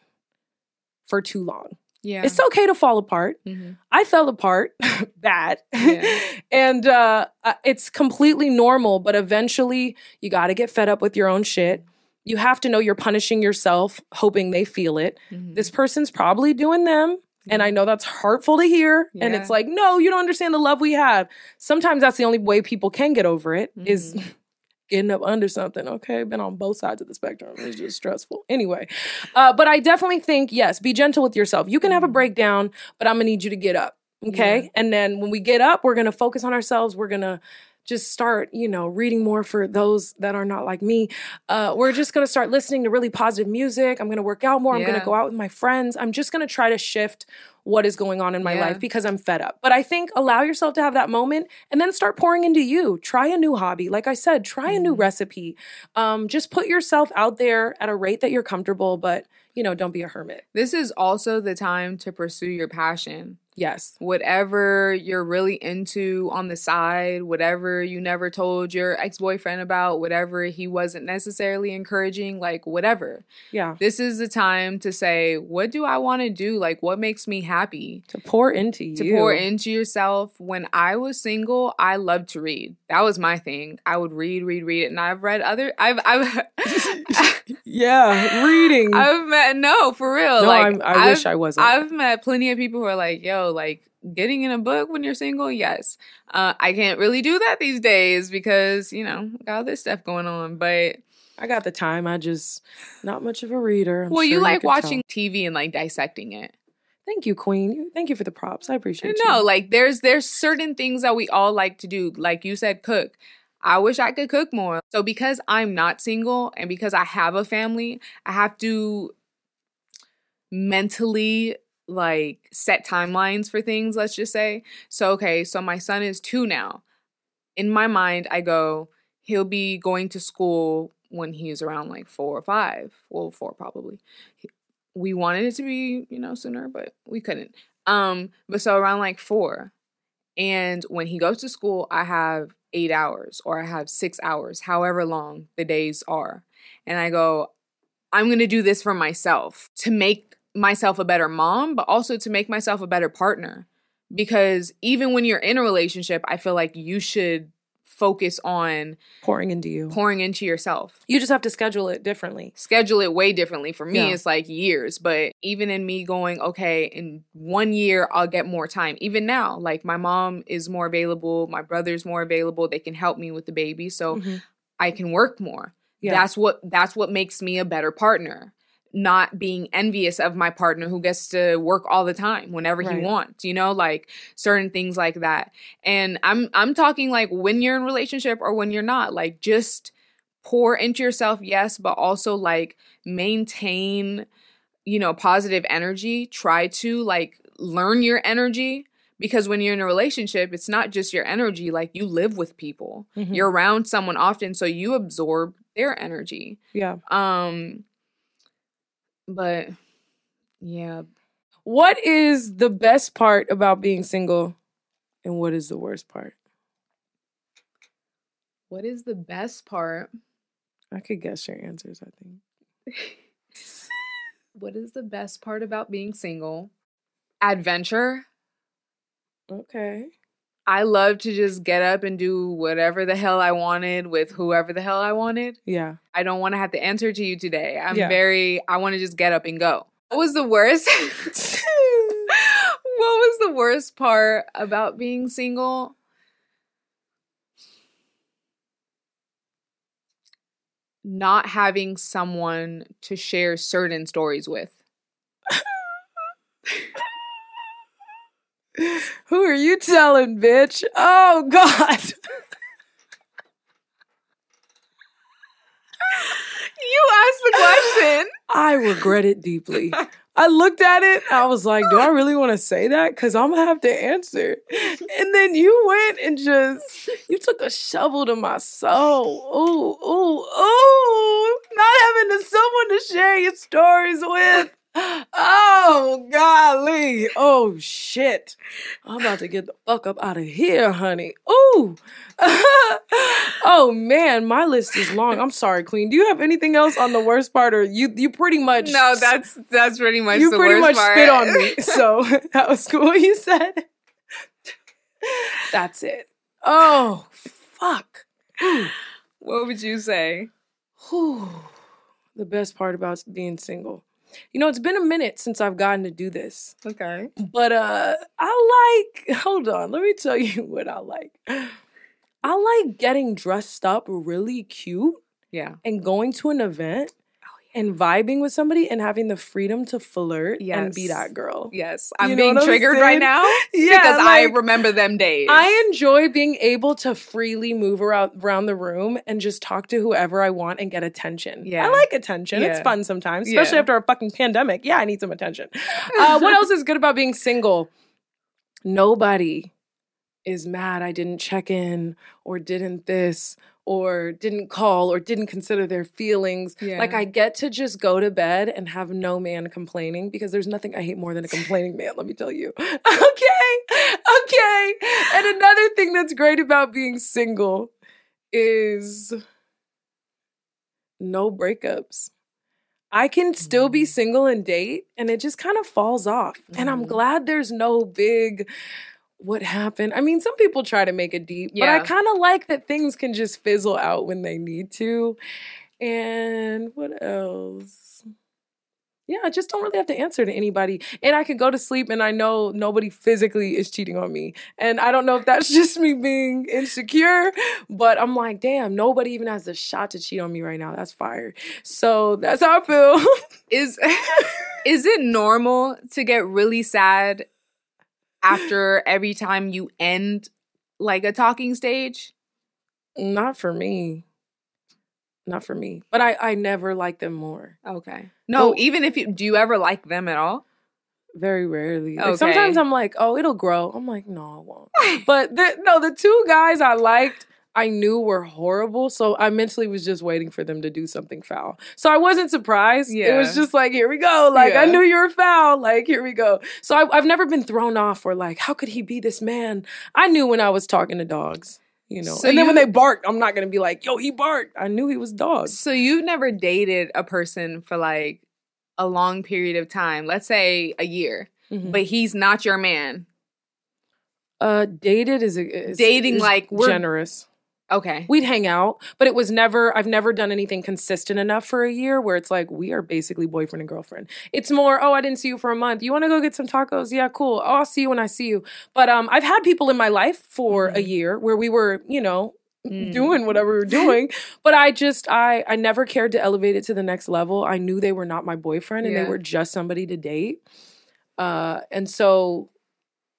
for too long. Yeah. It's okay to fall apart. Mhm. I fell apart bad. Yeah. and uh, uh, it's completely normal, but eventually you got to get fed up with your own shit. You have to know you're punishing yourself, hoping they feel it. Mhm. This person's probably doing them. And I know that's hurtful to hear. And it's like, no, you don't understand the love we have. Sometimes that's the only way people can get over it is Getting up under something. Okay. Been on both sides of the spectrum. It's just stressful. Anyway. Uh, but I definitely think, yes, be gentle with yourself. You can have a Mhm. breakdown, but I'm gonna need you to get up. Okay. Yeah. And then when we get up, we're gonna focus on ourselves. We're gonna just start, you know, reading more for those that are not like me. Uh, we're just gonna start listening to really positive music. I'm gonna work out more. I'm gonna go out with my friends. I'm just gonna try to shift what is going on in my Yeah. life because I'm fed up. But I think allow yourself to have that moment and then start pouring into you. Try a new hobby. Like I said, try a new Mhm. recipe. Um, just put yourself out there at a rate that you're comfortable, but you know, don't be a hermit. This is also the time to pursue your passion. Yes. Whatever you're really into on the side, whatever you never told your ex boyfriend about, whatever he wasn't necessarily encouraging, like whatever. Yeah. This is the time to say, what do I want to do? Like, what makes me happy? To pour into you. to pour into yourself. When I was single, I loved to read. That was my thing. I would read, read, read, and I've read other. I've, I've, Yeah, reading. I've met no for real. no, like I'm, I I've- wish I wasn't. I've met plenty of people who are like, yo, like getting in a book when you're single. Yes, uh, I can't really do that these days because you know got all this stuff going on. But I got the time. I just not much of a reader. I'm well, you like watching tell. TV and like dissecting it. Thank you, Queen. Thank you for the props. I appreciate it. No, you. like there's there's certain things that we all like to do. Like you said, cook. I wish I could cook more. So because I'm not single and because I have a family, I have to mentally like set timelines for things, let's just say. So okay, so my son is 2 now. In my mind, I go he'll be going to school when he's around like 4 or 5. Well, 4 probably. We wanted it to be, you know, sooner, but we couldn't. Um, but so around like four. And when he goes to school, I have eight hours or I have six hours, however long the days are. And I go, I'm gonna do this for myself to make myself a better mom, but also to make myself a better partner. Because even when you're in a relationship, I feel like you should focus on Pouring into you. pouring into yourself You just have to schedule it differently. schedule it way differently. For me, Yeah. it's like years, but even in me going, okay, in one year, I'll get more time. Even now, like my mom is more available, my brother's more available. They can help me with the baby, so Mhm. I can work more. Yeah. That's what that's what makes me a better partner. Not being envious of my partner who gets to work all the time whenever Right. he wants, you know, like certain things like that. And I'm I'm talking like when you're in relationship or when you're not, like just pour into yourself, yes, but also like maintain, you know, positive energy. Try to like learn your energy because when you're in a relationship, it's not just your energy, like you live with people. Mhm. You're around someone often, so you absorb their energy. yeah. Um but yeah, What is the best part about being single, and what is the worst part? what is the best part? I could guess your answers. I think. What is the best part about being single? Adventure. Okay. I love to just get up and do whatever the hell I wanted with whoever the hell I wanted. Yeah. I don't want to have to answer to you today. I'm Yeah. very, I want to just get up and go. What was the worst? what was the worst part about being single? Not having someone to share certain stories with. Who are you telling, bitch? Oh God. You asked the question. I regret it deeply. I looked at it. I was like, do I really want to say that? Because I'm going to have to answer. And then you went and just, you took a shovel to my soul. Ooh, ooh, ooh. Not having someone to share your stories with. Oh, golly. Oh, shit. I'm about to get the fuck up out of here, honey. Ooh. oh, man. My list is long. I'm sorry, Queen. Do you have anything else on the worst part? Or you, you pretty much. No, that's that's pretty much you pretty much part. spit on me. So that was cool. You said that's it. Oh fuck. What would you say? Whew. The best part about being single. You know, it's been a minute since I've gotten to do this. Okay. But uh I like hold on, let me tell you what I like. I like getting dressed up really cute Yeah. and going to an event and vibing with somebody and having the freedom to flirt and be that girl. Yes, I'm You being what I'm triggered right now Yeah, because I remember them days. I enjoy being able to freely move around around the room and just talk to whoever I want and get attention. Yeah. I like attention. It's fun sometimes, especially Yeah. after a fucking pandemic. Yeah, I need some attention. Uh, what else is good about being single? Nobody is mad I didn't check in or didn't this or didn't call or didn't consider their feelings. Yeah. Like I get to just go to bed and have no man complaining because there's nothing I hate more than a complaining man, let me tell you. okay. Okay. And another thing that's great about being single is no breakups. I can still be Mm. single and date, and it just kind of falls off. And I'm Mhm. glad there's no big what happened. I mean, some people try to make it deep, but I kind of like that things can just fizzle out when they need to. And what else? Yeah, I just don't really have to answer to anybody. And I can go to sleep and I know nobody physically is cheating on me. And I don't know if that's just me being insecure, but I'm like, damn, nobody even has a shot to cheat on me right now. That's fire. So that's how I feel. is is it normal to get really sad after every time you end like a talking stage? Not for me. Not for me. But I, I never like them more. Okay. No, Well- even if you do you ever like them at all? Very rarely. Like, sometimes I'm like, oh, it'll grow. I'm like, no, it won't. but the, no, the two guys I liked, I knew were horrible. So I mentally was just waiting for them to do something foul. So I wasn't surprised. It was just like, here we go. Like, I knew you were foul. Like, here we go. So I, I've never been thrown off or like, how could he be this man? I knew when I was talking to dogs, you know. So and then when they barked, I'm not going to be like, yo, he barked. I knew he was dogs. So you've never dated a person for like a long period of time, let's say a year, Mhm. but he's not your man. Uh, dated is, is Dating, is like, we're- generous. Okay. We'd hang out, but it was never. I've never done anything consistent enough for a year where it's like we are basically boyfriend and girlfriend. It's more, oh, I didn't see you for a month. You want to go get some tacos? Yeah, cool. Oh, I'll see you when I see you. But um, I've had people in my life for a Mhm. year where we were, you know, Mm. doing whatever we were doing. but I just, I, I never cared to elevate it to the next level. I knew they were not my boyfriend and Yeah. they were just somebody to date. Uh, and so,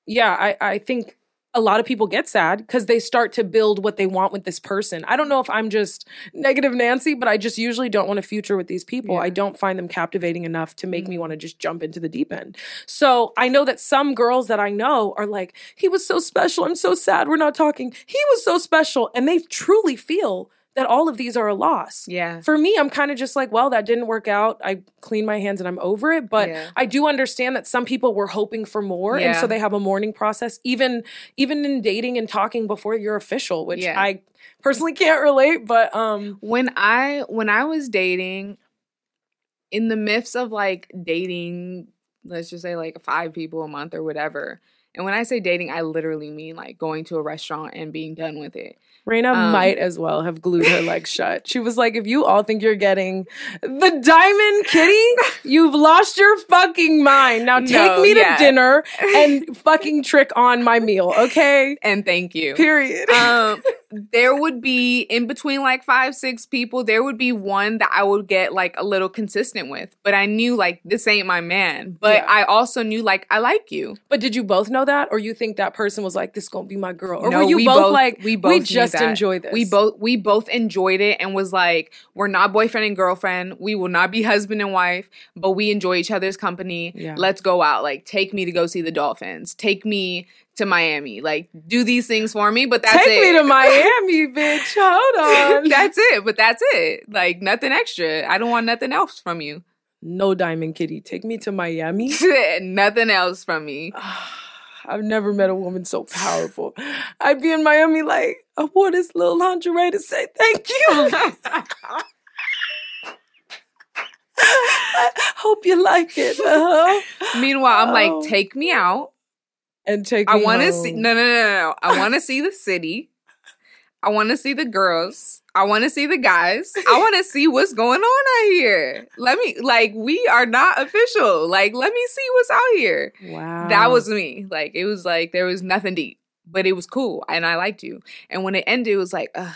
yeah, I, I think a lot of people get sad because they start to build what they want with this person. I don't know if I'm just negative Nancy, but I just usually don't want a future with these people. Yeah. I don't find them captivating enough to make me Mhm. want to just jump into the deep end. So I know that some girls that I know are like, he was so special. I'm so sad we're not talking. He was so special. And they truly feel that all of these are a loss. Yeah. For me, I'm kind of just like, well, that didn't work out. I clean my hands and I'm over it. But Yeah. I do understand that some people were hoping for more, and so they have a mourning process, even even in dating and talking before you're official, which Yeah. I personally can't relate. But um, when I when I was dating, in the myths of like dating, let's just say like five people a month or whatever. And when I say dating, I literally mean like going to a restaurant and being done with it. Raina Um, might as well have glued her legs shut. She was like, if you all think you're getting the diamond kitty, you've lost your fucking mind. Now take No, me to yeah. dinner and fucking trick on my meal, okay? And thank you. Period. um, there would be in between like five, six people, there would be one that I would get like a little consistent with. But I knew like this ain't my man. But Yeah. I also knew like I like you. But did you both know that, or you think that person was like, "This gonna be my girl," or No, were you we both, both- like, we "We both knew just enjoy this"? We both we both enjoyed it and was like, we're not boyfriend and girlfriend. We will not be husband and wife, but we enjoy each other's company. Yeah. Let's go out. Like take me to go see the Dolphins. Take me to Miami. Like do these things for me. But that's take it. Take me to Miami, bitch. Hold on. that's it. But that's it. Like nothing extra. I don't want nothing else from you. no diamond kitty. Take me to Miami. nothing else from me. I've never met a woman so powerful. I'd be in Miami like, I wore this little lingerie to say thank you. I hope you like it. Uh-huh. Meanwhile, I'm Oh. like, take me out. And take I want to see. No, no, no, no. I want to see the city. I want to see the girls. I want to see the guys. I want to see what's going on out here. Let me, like, we are not official. Like, let me see what's out here. Wow. That was me. Like, it was like there was nothing deep, but it was cool, and I liked you. And when it ended, it was like, ugh,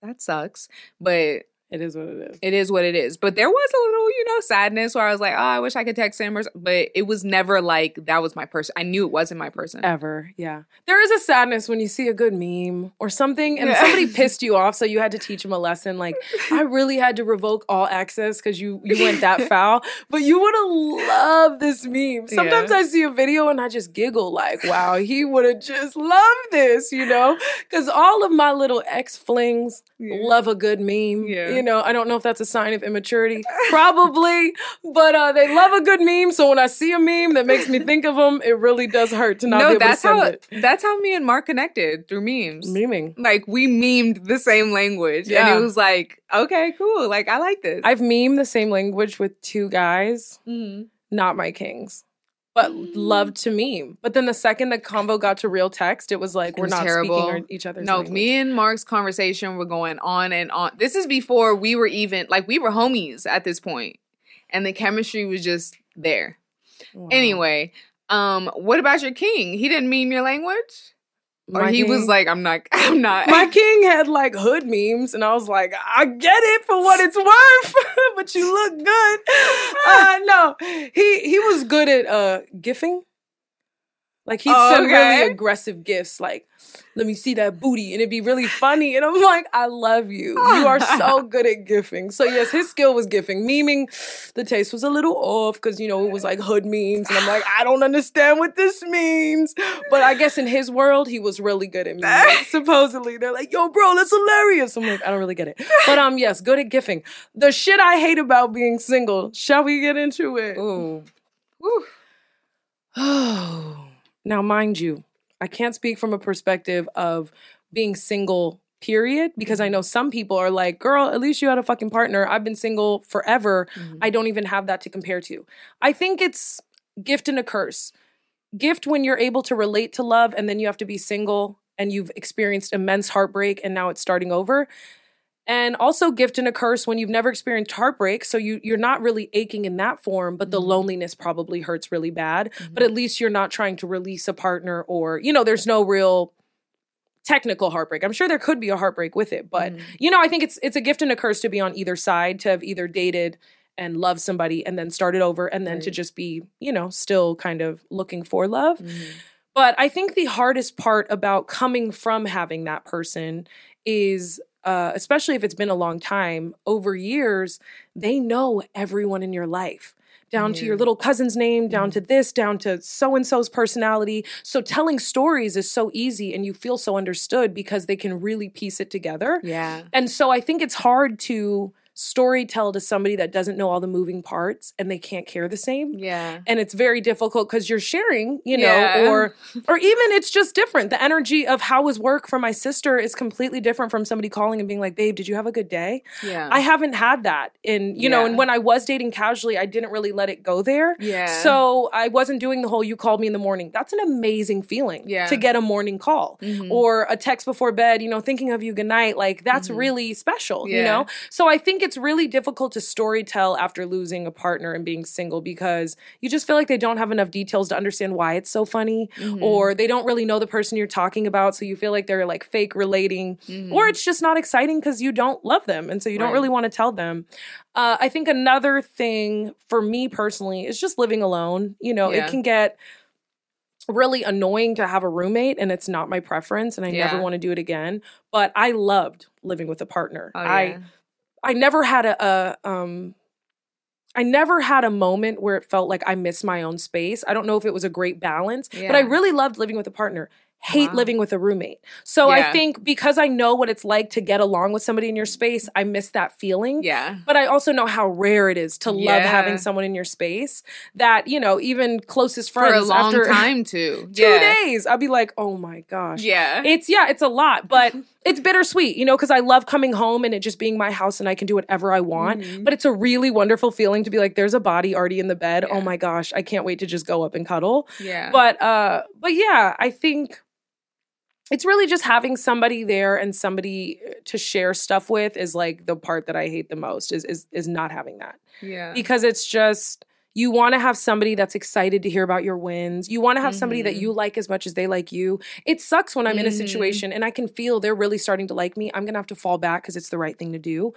that sucks. But It is what it is. It is what it is. But there was a little, you know, sadness where I was like, oh, I wish I could text him. Or, but it was never like that was my person. I knew it wasn't my person. Ever, yeah. There is a sadness when you see a good meme or something and somebody pissed you off, so you had to teach them a lesson. Like, I really had to revoke all access because you you went that foul. But you would have loved this meme. Sometimes Yeah. I see a video and I just giggle, like, wow, he would have just loved this, you know? Because all of my little ex flings Yeah. love a good meme. Yeah. You know, I don't know if that's a sign of immaturity. Probably, but uh, they love a good meme. So when I see a meme that makes me think of them, it really does hurt to not be no, able that's to send how it. that's how me and Mark connected through memes. Memeing. Like we memed the same language, Yeah. and it was like, okay, cool. Like I like this. I've memed the same language with two guys, Mhm. not my kings, but loved to meme. But then the second the convo got to real text, it was like we're was not terrible. speaking each other's No, language. me and Mark's conversation were going on and on. This is before we were even like we were homies at this point, and the chemistry was just there. Wow. Anyway, um, what about your king? He didn't meme your language, or he was like, "I'm not, I'm not." my king had like hood memes, and I was like, I get it for what it's worth, but you look good. Uh, no, he he was good at uh gifting. Like he'd Oh, send okay. really aggressive gifts, like "Let me see that booty," and it'd be really funny. And I'm like, I love you. You are so good at gifting. So yes, his skill was gifting. Meming, the taste was a little off because you know it was like hood memes, and I'm like, I don't understand what this means. But I guess in his world, he was really good at memes. Supposedly, they're like, "Yo, bro, that's hilarious." I'm like, I don't really get it. But um, yes, good at gifting. The shit I hate about being single. Shall we get into it? Ooh. Whew. Oh, now, mind you, I can't speak from a perspective of being single, period, because I mm-hmm. know some people are like, girl, at least you had a fucking partner. I've been single forever. Mm-hmm. I don't even have that to compare to. I think it's gift and a curse. Gift when you're able to relate to love, and then you have to be single and you've experienced immense heartbreak and now it's starting over. And also gift and a curse when you've never experienced heartbreak, so you you're not really aching in that form, but the Mhm. loneliness probably hurts really bad. Mm-hmm. But at least you're not trying to release a partner or you know, there's no real technical heartbreak. I'm sure there could be a heartbreak with it, but Mhm. you know, I think it's it's a gift and a curse to be on either side, to have either dated and loved somebody and then started over and then to just be, you know, still kind of looking for love. Mhm. But I think the hardest part about coming from having that person is, uh, especially if it's been a long time, over years, they know everyone in your life. Down to your little cousin's name, down Mhm. to this, down to so and so's personality. So telling stories is so easy and you feel so understood because they can really piece it together. Yeah. And so I think it's hard to story tell to somebody that doesn't know all the moving parts and they can't care the same Yeah. and it's very difficult because you're sharing you know Yeah. or or even it's just different the energy of how was work for my sister is completely different from somebody calling and being like babe did you have a good day Yeah. i haven't had that and you know and when i was dating casually i didn't really let it go there yeah. so i wasn't doing the whole you called me in the morning that's an amazing feeling Yeah. to get a morning call Mhm. or a text before bed, you know, thinking of you good night, like that's Mhm. really special, you know? So I think it's really difficult to story tell after losing a partner and being single because you just feel like they don't have enough details to understand why it's so funny Mhm. or they don't really know the person you're talking about so you feel like they're like fake relating Mhm. or it's just not exciting because you don't love them and so you don't really want to tell them. Uh, I think another thing for me personally is just living alone. You know, Yeah. it can get really annoying to have a roommate and it's not my preference and I never want to do it again. But I loved living with a partner. Oh, yeah. I never had a, a um I never had a moment where it felt like I missed my own space. I don't know if it was a great balance, but I really loved living with a partner. Hate Wow. living with a roommate. So I think because I know what it's like to get along with somebody in your space, I miss that feeling. yeah. But I also know how rare it is to love having someone in your space that, you know, even closest friends For a long after time too. two yeah. days, I'd be like, oh my gosh. Yeah. It's yeah, it's a lot, but it's bittersweet, you know, because I love coming home and it just being my house and I can do whatever I want. Mhm. But it's a really wonderful feeling to be like, there's a body already in the bed. Oh my gosh, I can't wait to just go up and cuddle. yeah. But uh, but yeah, I think it's really just having somebody there and somebody to share stuff with is like the part that I hate the most is is is not having that yeah. because it's just you want to have somebody that's excited to hear about your wins. You want to have somebody that Mhm. you like as much as they like you. It sucks when I'm in a Mhm. situation and I can feel they're really starting to like me. I'm going to have to fall back cuz it's the right thing to do.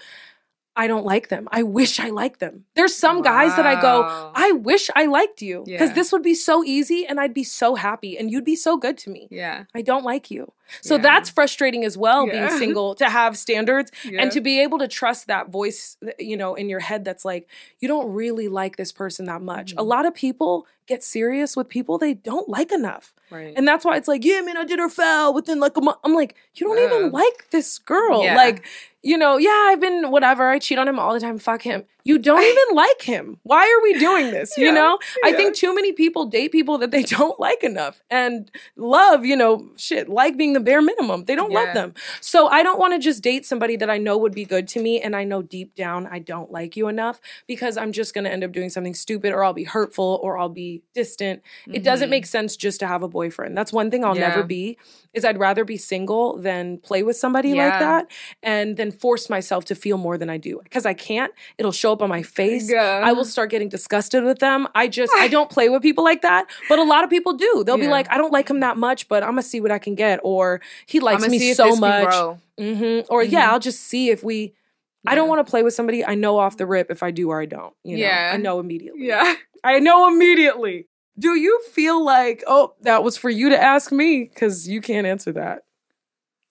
I don't like them. I wish I liked them. There's some guys that I go, I wish I liked you because Yeah. this would be so easy and I'd be so happy and you'd be so good to me. Yeah. I don't like you. So Yeah. that's frustrating as well, Yeah. being single, to have standards Yeah. and to be able to trust that voice, you know, in your head that's like, you don't really like this person that much. A Mhm. lot of people get serious with people they don't like enough. Right. And that's why it's like, yeah, man, I did her foul within like a month. I'm like, you don't even like this girl. Like, you know, yeah, I've been whatever. I cheat on him all the time. Fuck him. You don't even like him. Why are we doing this? You know? I think too many people date people that they don't like enough and love, you know, shit, like being the bare minimum. They don't Yeah. love them. So I don't want to just date somebody that I know would be good to me and I know deep down I don't like you enough because I'm just going to end up doing something stupid or I'll be hurtful or I'll be distant. It doesn't Mhm. make sense just to have a boyfriend. That's one thing I'll Yeah. never be is I'd rather be single than play with somebody like that and then force myself to feel more than I do because I can't. It'll show up on my face. Yeah. I will start getting disgusted with them. I just I don't play with people like that, but a lot of people do. They'll be like, I don't like him that much, but I'm gonna see what I can get, or he likes me so much, grow. hmm or yeah, Mhm. I'll just see if we. I don't want to play with somebody. I know off the rip if I do or I don't. You know, Yeah. I know immediately. Yeah. I know immediately. Do you feel like, oh, that was for you to ask me? Because you can't answer that.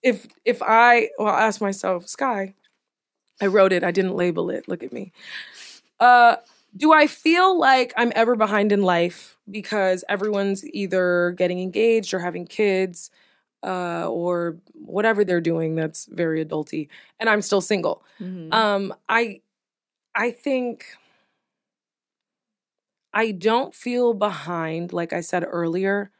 If if I well, I'll ask myself, Sky, I wrote it, I didn't label it. Look at me. Uh do I feel like I'm ever behind in life because everyone's either getting engaged or having kids, uh, or whatever they're doing that's very adulty, and I'm still single? Mhm. Um, I I think I don't feel behind, like I said earlier,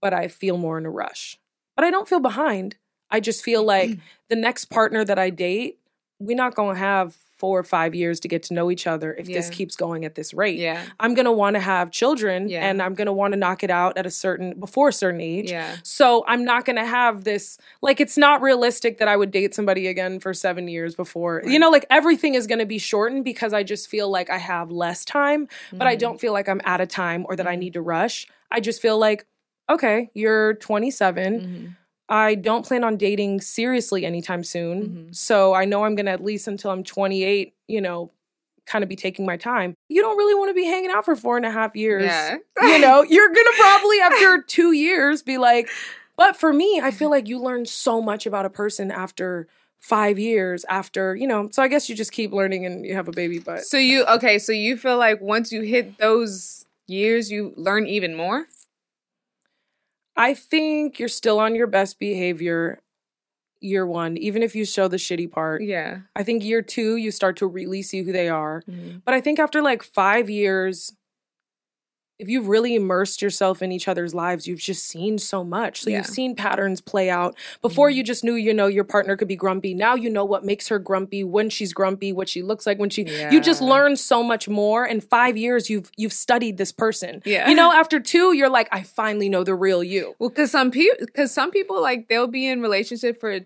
but I feel more in a rush. But I don't feel behind. I just feel like the next partner that I date, we're not gonna have four or five years to get to know each other if this keeps going at this rate. yeah. I'm gonna wanna have children Yeah. and I'm gonna wanna knock it out at a certain before a certain age. Yeah. So I'm not gonna have this like it's not realistic that I would date somebody again for seven years before. You know, like everything is gonna be shortened because I just feel like I have less time, but I Mhm. don't feel like I'm out of time or that I Mhm. need to rush. I just feel like, okay, you're 27. Mhm. I don't plan on dating seriously anytime soon. Mhm. So I know I'm gonna at least until I'm 28, you know, kind of be taking my time. You don't really want to be hanging out for four and a half years Yeah. you know, you're gonna probably after two years be like, but for me, I feel like you learn so much about a person after five years, after, you know, so I guess you just keep learning and you have a baby, but So you okay? So you feel like once you hit those years, you learn even more. I think you're still on your best behavior year one, even if you show the shitty part. Yeah. I think year two, you start to really see who they are. Mhm. But I think after like five years, if you've really immersed yourself in each other's lives, you've just seen so much. So Yeah. you've seen patterns play out. Before Mhm. you just knew, you know, your partner could be grumpy. Now you know what makes her grumpy, when she's grumpy, what she looks like when she you just learn so much more. In five years, you've you've studied this person. Yeah. You know, after two, you're like, I finally know the real you. Well, because some people, because some people like they'll be in relationship for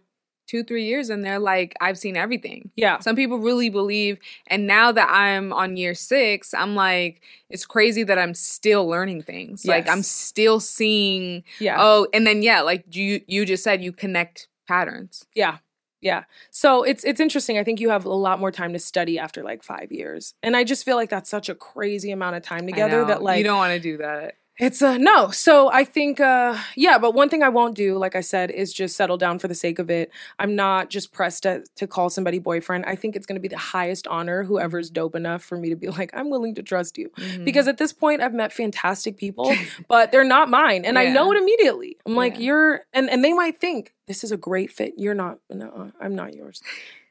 two, three years, and they're like, I've seen everything. Yeah. Some people really believe, and now that I'm on year six, I'm like, it's crazy that I'm still learning things. Like I'm still seeing. Yeah. Oh, and then yeah, like you you just said, you connect patterns. Yeah. Yeah. So it's it's interesting. I think you have a lot more time to study after like 5 years. And I just feel like that's such a crazy amount of time together that like you don't want to do that. It's a no. So I think uh yeah, but one thing I won't do like I said is just settle down for the sake of it. I'm not just pressed to, to call somebody boyfriend. I think it's going to be the highest honor whoever's dope enough for me to be like I'm willing to trust you. Mhm. Because at this point I've met fantastic people, but they're not mine and I know it immediately. I'm like Yeah. you're and and they might think this is a great fit. You're not no, I'm not yours.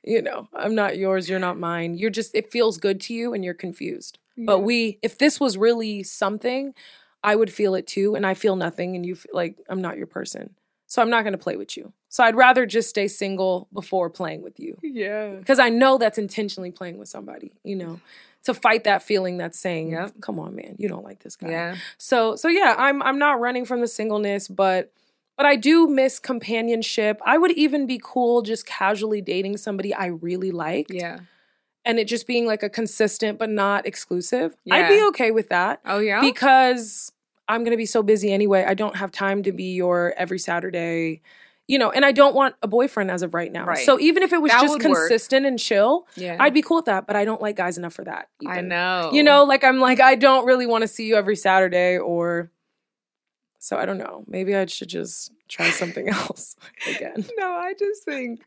You know, I'm not yours, you're not mine. You're just it feels good to you and you're confused. But we if this was really something, I would feel it too and I feel nothing and you feel like I'm not your person. So I'm not going to play with you. So I'd rather just stay single before playing with you yeah. because I know that's intentionally playing with somebody, you know. To fight that feeling that's saying, Yep. "Come on, man, you don't like this guy." Yeah. So so yeah, I'm I'm not running from the singleness, but but I do miss companionship. I would even be cool just casually dating somebody I really liked Yeah. And it just being like a consistent but not exclusive. I'd be okay with that Oh yeah. because I'm going to be so busy anyway. I don't have time to be your every Saturday, you know, and I don't want a boyfriend as of right now. Right. So even if it was That just would work. consistent and chill, Yeah. I'd be cool with that. But I don't like guys enough for that. I know. You know, like I'm like I don't really want to see you every Saturday or. So I don't know. Maybe I should just try something else again. No, I just think.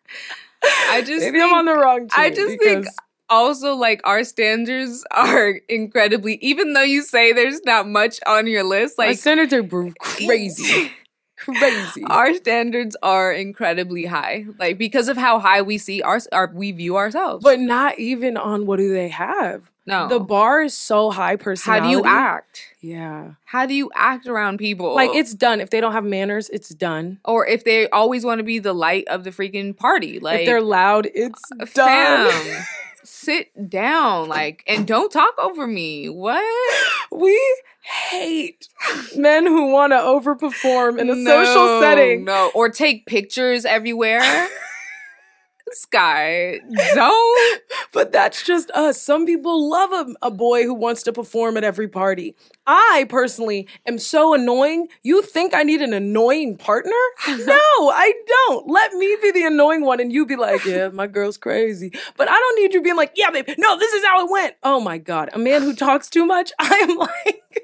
I just Maybe I'm on the wrong. I just think also like our standards are incredibly even though you say there's not much on your list my like standards are br- crazy, crazy. our standards are incredibly high like because of how high we see our, our we view ourselves but not even on what do they have. no The bar is so high personally how do you act Yeah. how do you act around people Like it's done. If they don't have manners, it's done. or if they always want to be the light of the freaking party like if they're loud, it's uh, done. sit down like and don't talk over me what we hate men who want to overperform in a No, social setting. No, or take pictures everywhere. this guy, don't. But that's just us. Some people love a, a boy who wants to perform at every party. I personally am so annoying. You think I need an annoying partner? No, I don't. Let me be the annoying one and you be like, yeah, my girl's crazy. But I don't need you being like, yeah, babe, no, this is how it went. Oh my God. A man who talks too much, I am like,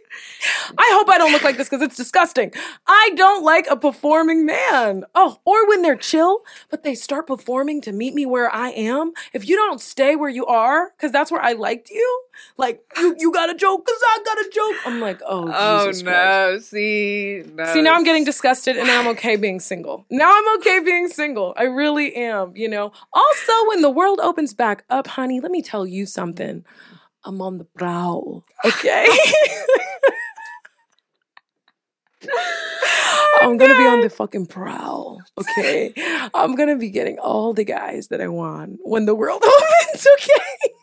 I hope I don't look like this because it's disgusting. I don't like a performing man. Oh, or when they're chill, but they start performing to meet me where I am. If you don't stay where you are, because that's where I liked you, like you, you got a joke because I got a joke. I'm like, oh, Oh Jesus Christ. See, no. See, now I'm getting disgusted and I'm okay being single. Now I'm okay being single. I really am, you know. Also, when the world opens back up, honey, let me tell you something. I'm on the prowl, okay? I'm gonna be on the fucking prowl, okay? I'm gonna be getting all the guys that I want when the world opens, okay?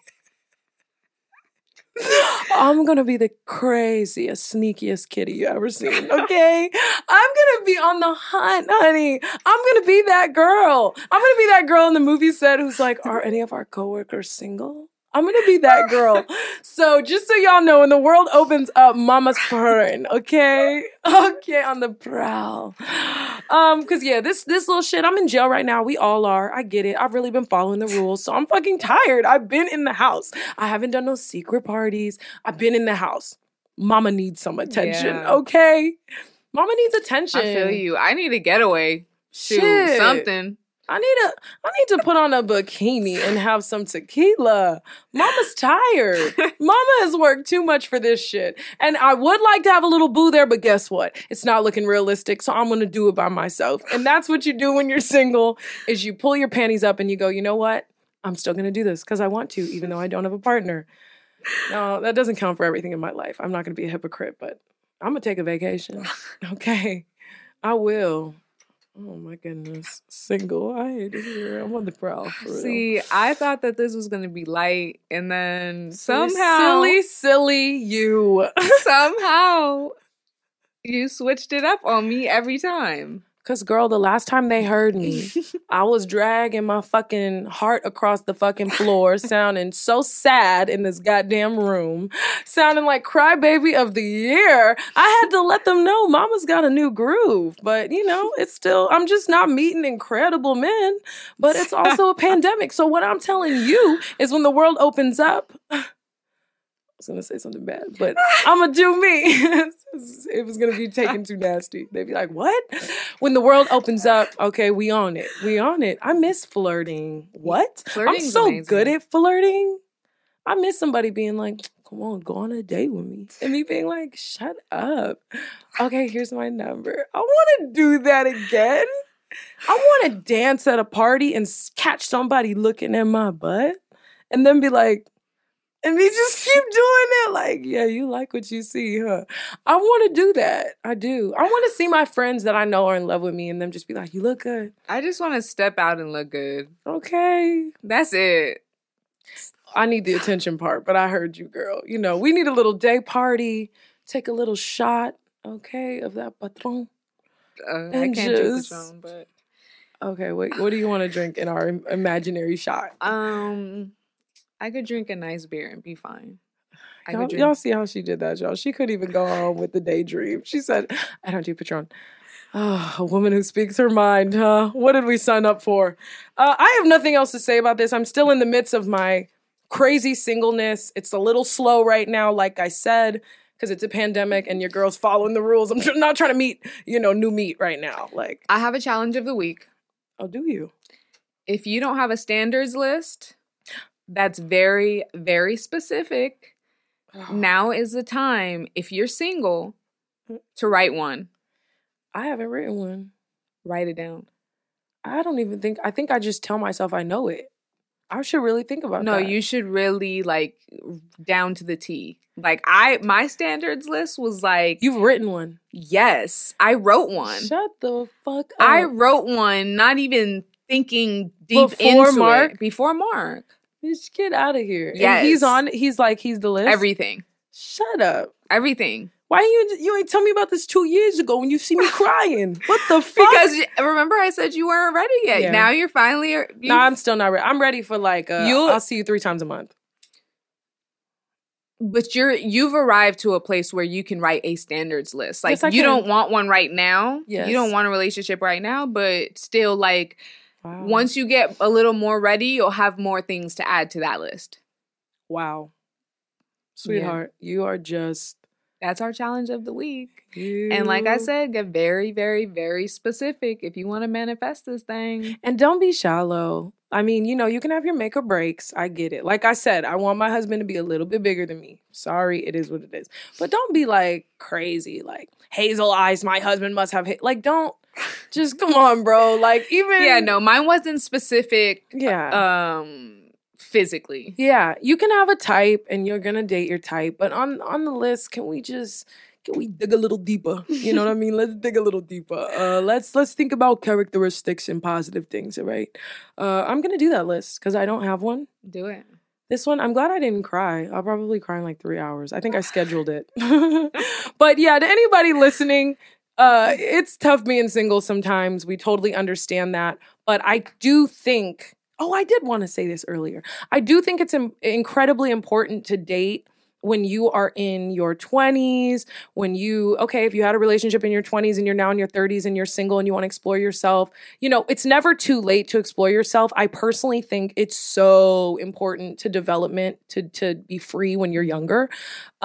I'm gonna be the craziest, sneakiest kitty you ever seen, okay? I'm gonna be on the hunt, honey. I'm gonna be that girl. I'm gonna be that girl in the movie set who's like, Are any of our coworkers single? I'm gonna be that girl. So just so y'all know, when the world opens up, mama's purring, okay? Okay, on the prowl. Um, cause yeah, this this little shit, I'm in jail right now. We all are. I get it. I've really been following the rules, so I'm fucking tired. I've been in the house. I haven't done no secret parties. I've been in the house. Mama needs some attention, Yeah. okay? Mama needs attention. I feel you. I need a getaway. Shoot, Shit. something. I need a I need to put on a bikini and have some tequila. Mama's tired. Mama has worked too much for this shit. And I would like to have a little boo there, but guess what? It's not looking realistic, so I'm gonna do it by myself. And that's what you do when you're single, is you pull your panties up and you go, you know what? I'm still gonna do this because I want to, even though I don't have a partner. No, that doesn't count for everything in my life. I'm not gonna be a hypocrite, but I'm gonna take a vacation. Okay. I will. Oh my goodness. Single. I hate it here. I'm on the prowl for real. See, I thought that this was gonna be light, and then Silly, somehow, silly, silly you. somehow, you switched it up on me every time. Cause girl, the last time they heard me, I was dragging my fucking heart across the fucking floor, sounding so sad in this goddamn room, sounding like crybaby of the year. I had to let them know mama's got a new groove, but you know, it's still, I'm just not meeting incredible men, but it's also a pandemic. So what I'm telling you is when the world opens up, was gonna say something bad, but I'm gonna do me. it was gonna be taken too nasty. They'd be like, "What?" When the world opens up, okay, we on it. We on it. I miss flirting. What? I'm so amazing. good at flirting. I miss somebody being like, "Come on, go on a date with me," and me being like, "Shut up." Okay, here's my number. I want to do that again. I want to dance at a party and catch somebody looking at my butt, and then be like, and we just keep doing it. Like, yeah, you like what you see, huh? I want to do that. I do. I want to see my friends that I know are in love with me and them just be like, you look good. I just want to step out and look good. Okay. That's it. I need the attention part, but I heard you, girl. You know, we need a little day party, take a little shot, okay, of that patron. Uh, I can't do just- Patron, but Okay, wait, what do you want to drink in our imaginary shot? um, I could drink a nice beer and be fine. Y'all, y'all see how she did that, y'all. She couldn't even go on with the daydream. She said, I don't do Patron. Oh, a woman who speaks her mind, huh? What did we sign up for? Uh, I have nothing else to say about this. I'm still in the midst of my crazy singleness. It's a little slow right now, like I said, because it's a pandemic and your girl's following the rules. I'm not trying to meet, you know, new meat right now. Like, I have a challenge of the week. oh, do you? If you don't have a standards list that's very, very specific, now is the time, if you're single, mm. to write one. I haven't written one. Write it down. I don't even think, I think I just tell myself I know it. I should really think about it. No, that. you should really like down to the T. Like I my standards list was like You've written one. yes, I wrote one. Shut the fuck up. I wrote one not even thinking deep Before into Mark? it. Before Mark. Bitch, get out of here. Yeah, he's on, he's like, he's the list. Everything. Shut up. Everything. Why you you ain't tell me about this two years ago when you see me crying? What the fuck? Because remember I said you weren't ready yet. Yeah. Now you're finally you, no, I'm still not ready. I'm ready for like uh, You'll- I'll see you three times a month. but you're you've arrived to a place where you can write a standards list. Like Yes, you can. don't want one right now. Yes. You don't want a relationship right now, but still like Wow. once you get a little more ready, you'll have more things to add to that list. wow, sweetheart, you are just. That's our challenge of the week. And like I said, get very, very, very specific if you want to manifest this thing. and don't be shallow. I mean, you know, you can have your make or breaks. I get it. Like I said, I want my husband to be a little bit bigger than me. Sorry, it is what it is. But don't be like crazy, like hazel eyes. My husband must have. Ha-. Like, don't. Just come on, bro. Like even. Yeah, no, mine wasn't specific Yeah. um physically. Yeah, you can have a type and you're gonna date your type, but on on the list, can we just can we dig a little deeper? You know what I mean? Let's dig a little deeper. Uh, let's let's think about characteristics and positive things. All right, uh, I'm gonna do that list because I don't have one. Do it. This one, I'm glad I didn't cry. I'll probably cry in like three hours. I think I scheduled it. but yeah, to anybody listening, uh, it's tough being single sometimes. We totally understand that. But I do think, oh, I did want to say this earlier. I do think it's im- incredibly important to date when you are in your 20s, when you, okay, if you had a relationship in your 20s and you're now in your 30s and you're single and you want to explore yourself, you know, it's never too late to explore yourself. I personally think it's so important to development to to be free when you're younger.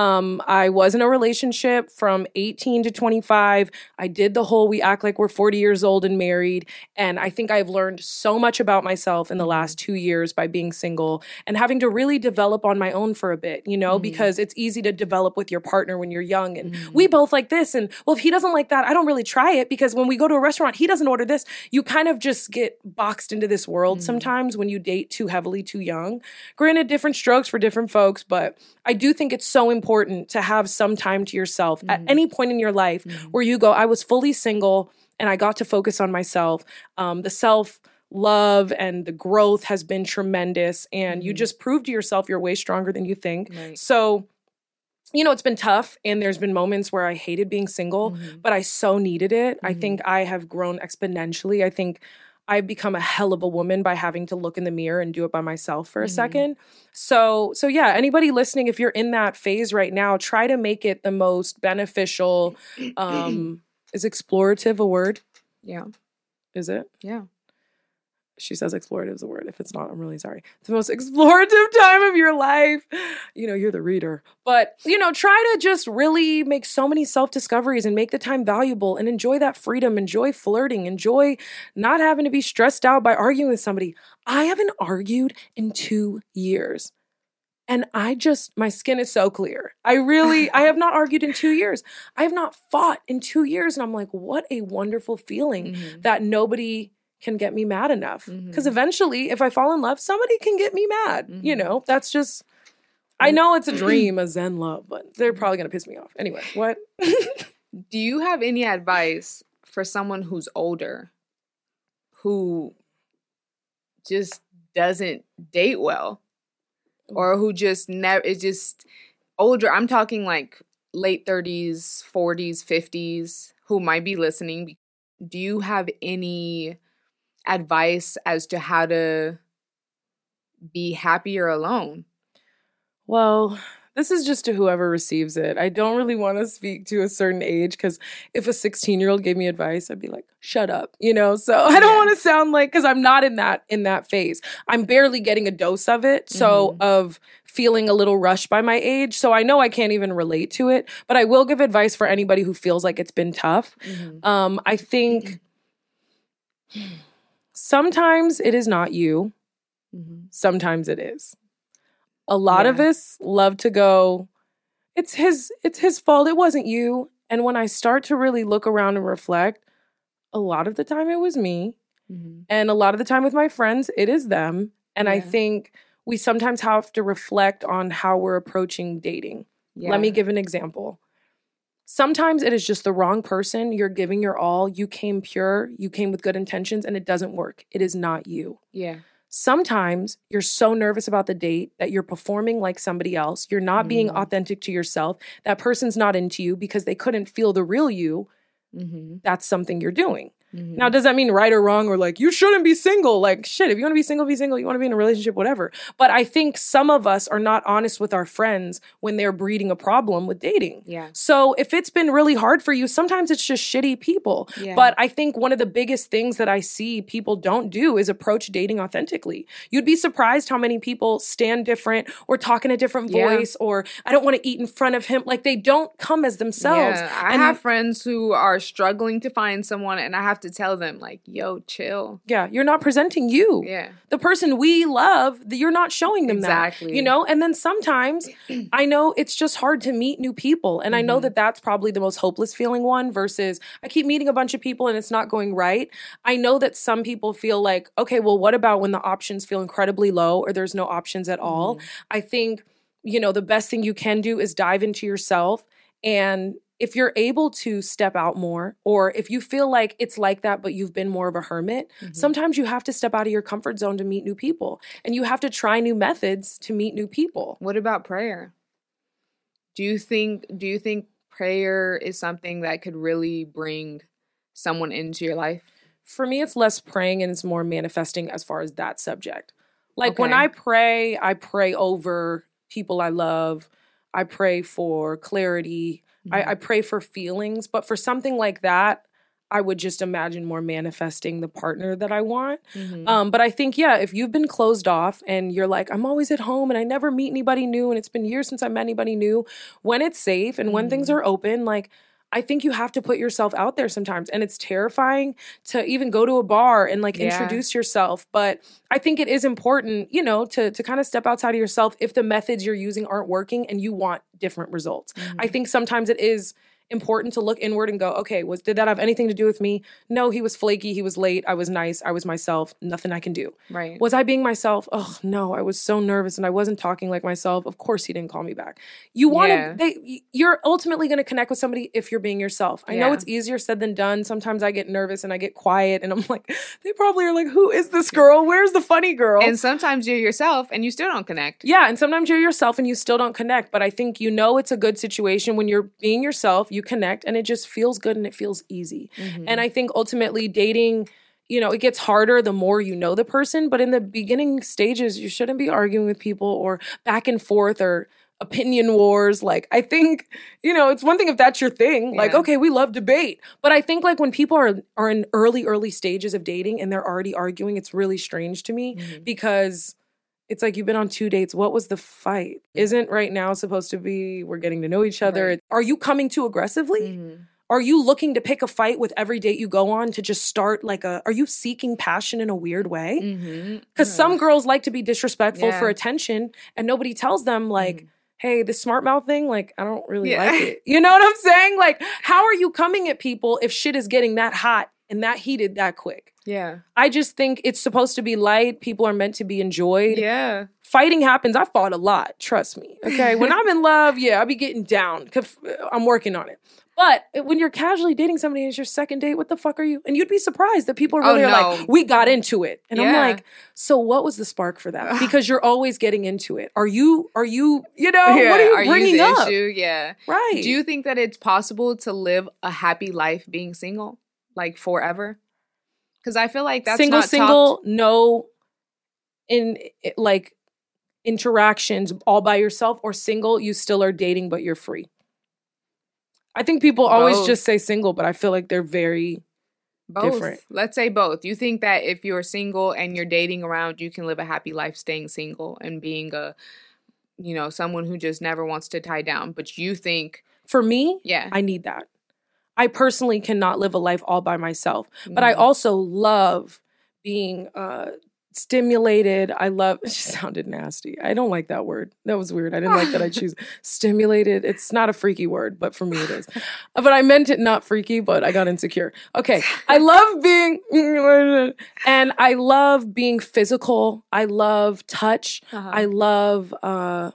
Um, I was in a relationship from 18 to 25. I did the whole we act like we're 40 years old and married. And I think I've learned so much about myself in the last two years by being single and having to really develop on my own for a bit, you know, Mhm. because it's easy to develop with your partner when you're young and Mhm. we both like this. And well, if he doesn't like that, I don't really try it because when we go to a restaurant, he doesn't order this. You kind of just get boxed into this world Mhm. sometimes when you date too heavily too young. Granted, different strokes for different folks, but I do think it's so important to have some time to yourself at Mhm. any point in your life Mhm. where you go, I was fully single and I got to focus on myself. Um, the self love and the growth has been tremendous. And you Mhm. just proved to yourself you're way stronger than you think. Right. So, you know, it's been tough. And there's been moments where I hated being single, Mhm. but I so needed it. I think I have grown exponentially. I think I've become a hell of a woman by having to look in the mirror and do it by myself for a Mhm. second. So, so yeah, anybody listening, if you're in that phase right now, try to make it the most beneficial. Um, is explorative a word? Yeah. Is it? Yeah. She says explorative is a word. If it's not, I'm really sorry. The most explorative time of your life. You know, you're the reader. But, you know, try to just really make so many self discoveries and make the time valuable and enjoy that freedom. Enjoy flirting. Enjoy not having to be stressed out by arguing with somebody. I haven't argued in two years. And I just, my skin is so clear. I really, I have not argued in two years. I have not fought in two years. And I'm like, what a wonderful feeling Mhm. that nobody can get me mad enough. Because Mhm. eventually, if I fall in love, somebody can get me mad. You Mhm. know, that's just, I know it's a dream, a Zen love, but they're probably going to piss me off. Anyway, what? Do you have any advice for someone who's older who just doesn't date well or who just never is just older? I'm talking like late 30s, 40s, 50s who might be listening. Do you have any advice as to how to be happier alone? Well, This is just to whoever receives it. I don't really want to speak to a certain age because if a 16 year old gave me advice, I'd be like, shut up, you know? So I don't Yeah. want to sound like, because I'm not in that, in that phase. I'm barely getting a dose of it. So Mhm. of feeling a little rushed by my age. So I know I can't even relate to it, but I will give advice for anybody who feels like it's been tough. Mhm. Um, I think sometimes it is not you. Mhm. sometimes it is. A lot of us love to go it's his it's his fault. It wasn't you. And when i start to really look around and reflect a lot of the time it was me. Mhm. and a lot of the time with my friends it is them. And i think we sometimes have to reflect on how we're approaching dating. Yeah. let me give an example sometimes it is just the wrong person you're giving your all you came pure you came with good intentions and it doesn't work it is not you Yeah. Sometimes you're so nervous about the date that you're performing like somebody else. You're not being Mm. authentic to yourself. That person's not into you because they couldn't feel the real you. Mm-hmm. That's something you're doing. Mm-hmm. Now, does that mean right or wrong or like you shouldn't be single? Like, shit, if you want to be single, be single. You want to be in a relationship, whatever. But I think some of us are not honest with our friends when they're breeding a problem with dating. yeah. So if it's been really hard for you, sometimes it's just shitty people. Yeah. But I think one of the biggest things that I see people don't do is approach dating authentically. You'd be surprised how many people stand different or talk in a different Yeah. voice or I don't want to eat in front of him. Like they don't come as themselves. Yeah, I And- have friends who are struggling to find someone, and I have to tell them, like, yo, chill. Yeah, you're not presenting you. Yeah. The person we love, you're not showing them Exactly. that. You know, and then sometimes I know it's just hard to meet new people. And I know Mhm. that that's probably the most hopeless feeling one versus I keep meeting a bunch of people and it's not going right. I know that some people feel like, okay, well, what about when the options feel incredibly low or there's no options at all? Mhm. I think, you know, the best thing you can do is dive into yourself. And if you're able to step out more, or if you feel like it's like that, but you've been more of a hermit, Mhm. sometimes you have to step out of your comfort zone to meet new people. And you have to try new methods to meet new people. What about prayer? Do you think do you think prayer is something that could really bring someone into your life? For me, it's less praying and it's more manifesting as far as that subject. Like when I pray, I pray over people I love. I pray for clarity. I, I pray for feelings. But for something like that, I would just imagine more manifesting the partner that I want. Mhm. Um, but I think, yeah, if you've been closed off and you're like, I'm always at home and I never meet anybody new and it's been years since I met anybody new, when it's safe and when things Mhm. are open, like, I think you have to put yourself out there sometimes. And it's terrifying to even go to a bar and like Yeah. introduce yourself. But I think it is important, you know, to, to kind of step outside of yourself if the methods you're using aren't working and you want different results. I Mhm. think sometimes it is important to look inward and go, okay, was did that have anything to do with me? No, he was flaky, he was late, I was nice, I was myself, nothing I can do. right. Was I being myself? Oh no, I was so nervous and I wasn't talking like myself. Of course he didn't call me back. You want to Yeah. they you're ultimately going to connect with somebody if you're being yourself. I know it's easier said than done. Sometimes I get nervous and I get quiet and I'm like they probably are like who is this girl? Where's the funny girl? and sometimes you're yourself and you still don't connect. Yeah, and sometimes you're yourself and you still don't connect. But I think you know it's a good situation when you're being yourself, you connect, and it just feels good and it feels easy. Mhm. And I think ultimately dating, you know, it gets harder the more you know the person. But in the beginning stages, you shouldn't be arguing with people or back and forth or opinion wars. Like, I think, you know, it's one thing if that's your thing. Like, Yeah. okay, we love debate. But I think like when people are are in early, early stages of dating and they're already arguing, it's really strange to me Mhm. because it's like you've been on two dates. What was the fight? Isn't right now supposed to be we're getting to know each other? Right. Are you coming too aggressively? Mhm. Are you looking to pick a fight with every date you go on to just start like a are you seeking passion in a weird way? Mhm. Because some girls like to be disrespectful for attention and nobody tells them like, Mhm. hey, this smart mouth thing, like I don't really Yeah. like it. You know what I'm saying? Like, how are you coming at people if shit is getting that hot and that heated that quick? Yeah. I just think it's supposed to be light. People are meant to be enjoyed Yeah. fighting happens. I fought a lot. Trust me. Okay. When I'm in love, yeah, I'll be getting down. 'cause uh, I'm working on it. But uh, when you're casually dating somebody and it's your second date, what the fuck are you? And you'd be surprised that people Oh, really are no. like, we got into it. And I'm like, so what was the spark for that? Because you're always getting into it. Are you, are you, you know, what are you bringing the up? issue? Yeah. Right. Do you think that it's possible to live a happy life being single, like forever? Because I feel like that's single, not single, talked- no, in like, interactions all by yourself or single, you still are dating, but you're free. I think people always just say single, but I feel like they're very Both. different. Let's say both. You think that if you're single and you're dating around, you can live a happy life staying single and being a, you know, someone who just never wants to tie down. But you think, for me, yeah, I need that. I personally cannot live a life all by myself, but I Mhm. also love being uh stimulated. I love it just sounded nasty. I don't like that word. That was weird. I didn't like that I choose stimulated. It's not a freaky word, but for me it is. Uh, But I meant it not freaky, but I got insecure. Okay. I love being and I love being physical. I love touch. Uh-huh. I love uh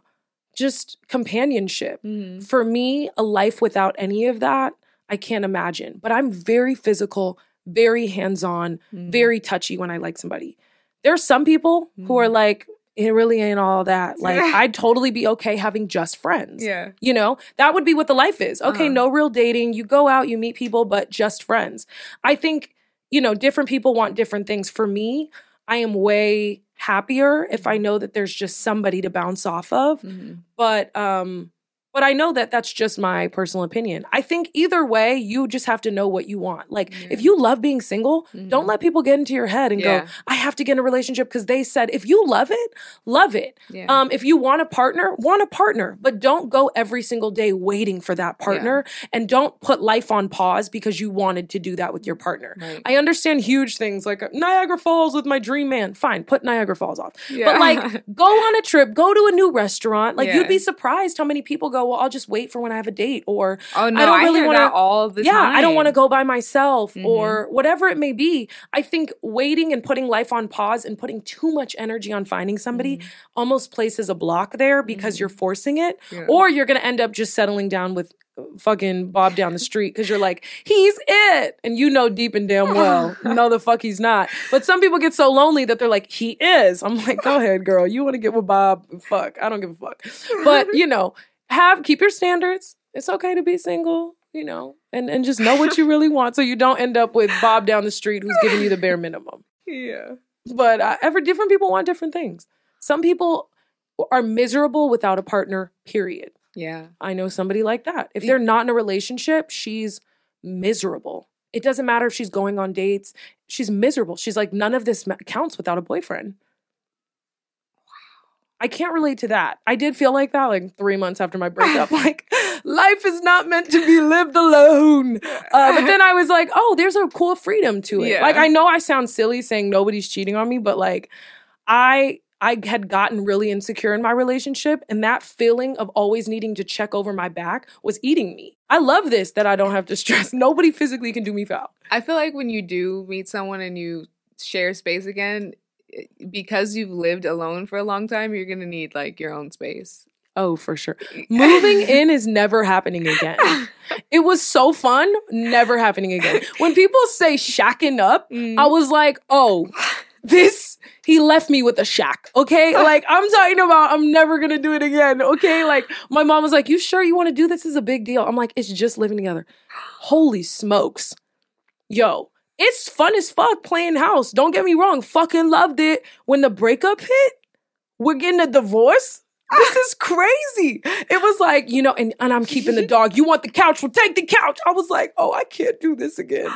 just companionship Mhm. for me, a life without any of that, I can't imagine. But I'm very physical, very hands on, Mhm. very touchy when I like somebody. There are some people who are Mhm. like, it really ain't all that. Like, I'd totally be okay having just friends. yeah, You know, that would be what the life is. Okay, Uh-huh. no real dating. You go out, you meet people, but just friends. I think, you know, different people want different things. For me, I am way happier if I know that there's just somebody to bounce off of Mhm. but um but I know that that's just my personal opinion. I think either way, you just have to know what you want. Like, if you love being single, don't Mhm. let people get into your head and Yeah. go, I have to get in a relationship because they said, if you love it, love it. yeah, Um, if you want a partner, want a partner, but don't go every single day waiting for that partner and don't put life on pause because you wanted to do that with your partner. right. I understand huge things like Niagara Falls with my dream man. Fine, put Niagara Falls off. yeah. But like, go on a trip, go to a new restaurant. Like, Yeah. you'd be surprised how many people go, Well, I'll just wait for when I have a date. Or, oh no, I don't really wanna- all the yeah, time. I don't want to go by myself Mhm. or whatever it may be. I think waiting and putting life on pause and putting too much energy on finding somebody Mhm. almost places a block there because Mhm. you're forcing it. Yeah. Or you're going to end up just settling down with uh, fucking Bob down the street because you're like, he's it. And you know deep and damn well, no, the fuck he's not. But some people get so lonely that they're like, he is. I'm like, go ahead, girl. You want to get with Bob? Fuck. I don't give a fuck. But, you know, have, keep your standards. It's okay to be single, you know, and, and just know what you really want so you don't end up with Bob down the street who's giving you the bare minimum yeah, but uh, every different people want different things. Some people are miserable without a partner. Period. yeah, I know somebody like that. If they're not in a relationship, she's miserable. It doesn't matter if she's going on dates. She's miserable. She's like none of this counts without a boyfriend. I can't relate to that. I did feel like that like three months after my breakup. like life is not meant to be lived alone. Uh, but then I was like, oh, there's a cool freedom to it. Yeah. Like I know I sound silly saying nobody's cheating on me, but like I I had gotten really insecure in my relationship, and that feeling of always needing to check over my back was eating me. I love this that I don't have to stress. Nobody physically can do me foul. I feel like when you do meet someone and you share space again, because you've lived alone for a long time, you're gonna need like your own space. Oh, for sure. Moving in is never happening again. It was so fun, never happening again. When people say shacking up, Mm. I was like, oh, this, he left me with a shack, okay? Like, I'm talking about, I'm never gonna do it again, okay? Like, my mom was like, you sure you wanna do this? This is a big deal. I'm like, it's just living together. Holy smokes. Yo, it's fun as fuck playing house. Don't get me wrong, fucking loved it. When the breakup hit, we're getting a divorce. This is crazy. It was like, you know, and, and I'm keeping the dog. You want the couch? Well, take the couch. I was like, oh, I can't do this again.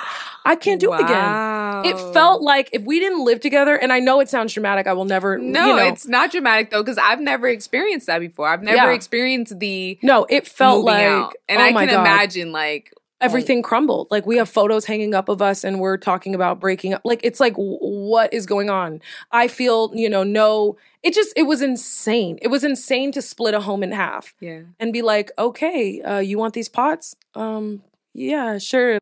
I can't do it again. It felt like if we didn't live together, and I know it sounds dramatic, I will never, No, you know, it's not dramatic though, because I've never experienced that before. I've never Yeah. experienced the no, it felt like, out, and oh I can God. imagine like everything crumbled. Like we have photos hanging up of us and we're talking about breaking up. Like it's like what is going on? I feel, you know, no it just it was insane. It was insane to split a home in half yeah. and be like, "Okay, uh you want these pots?" Um yeah, sure.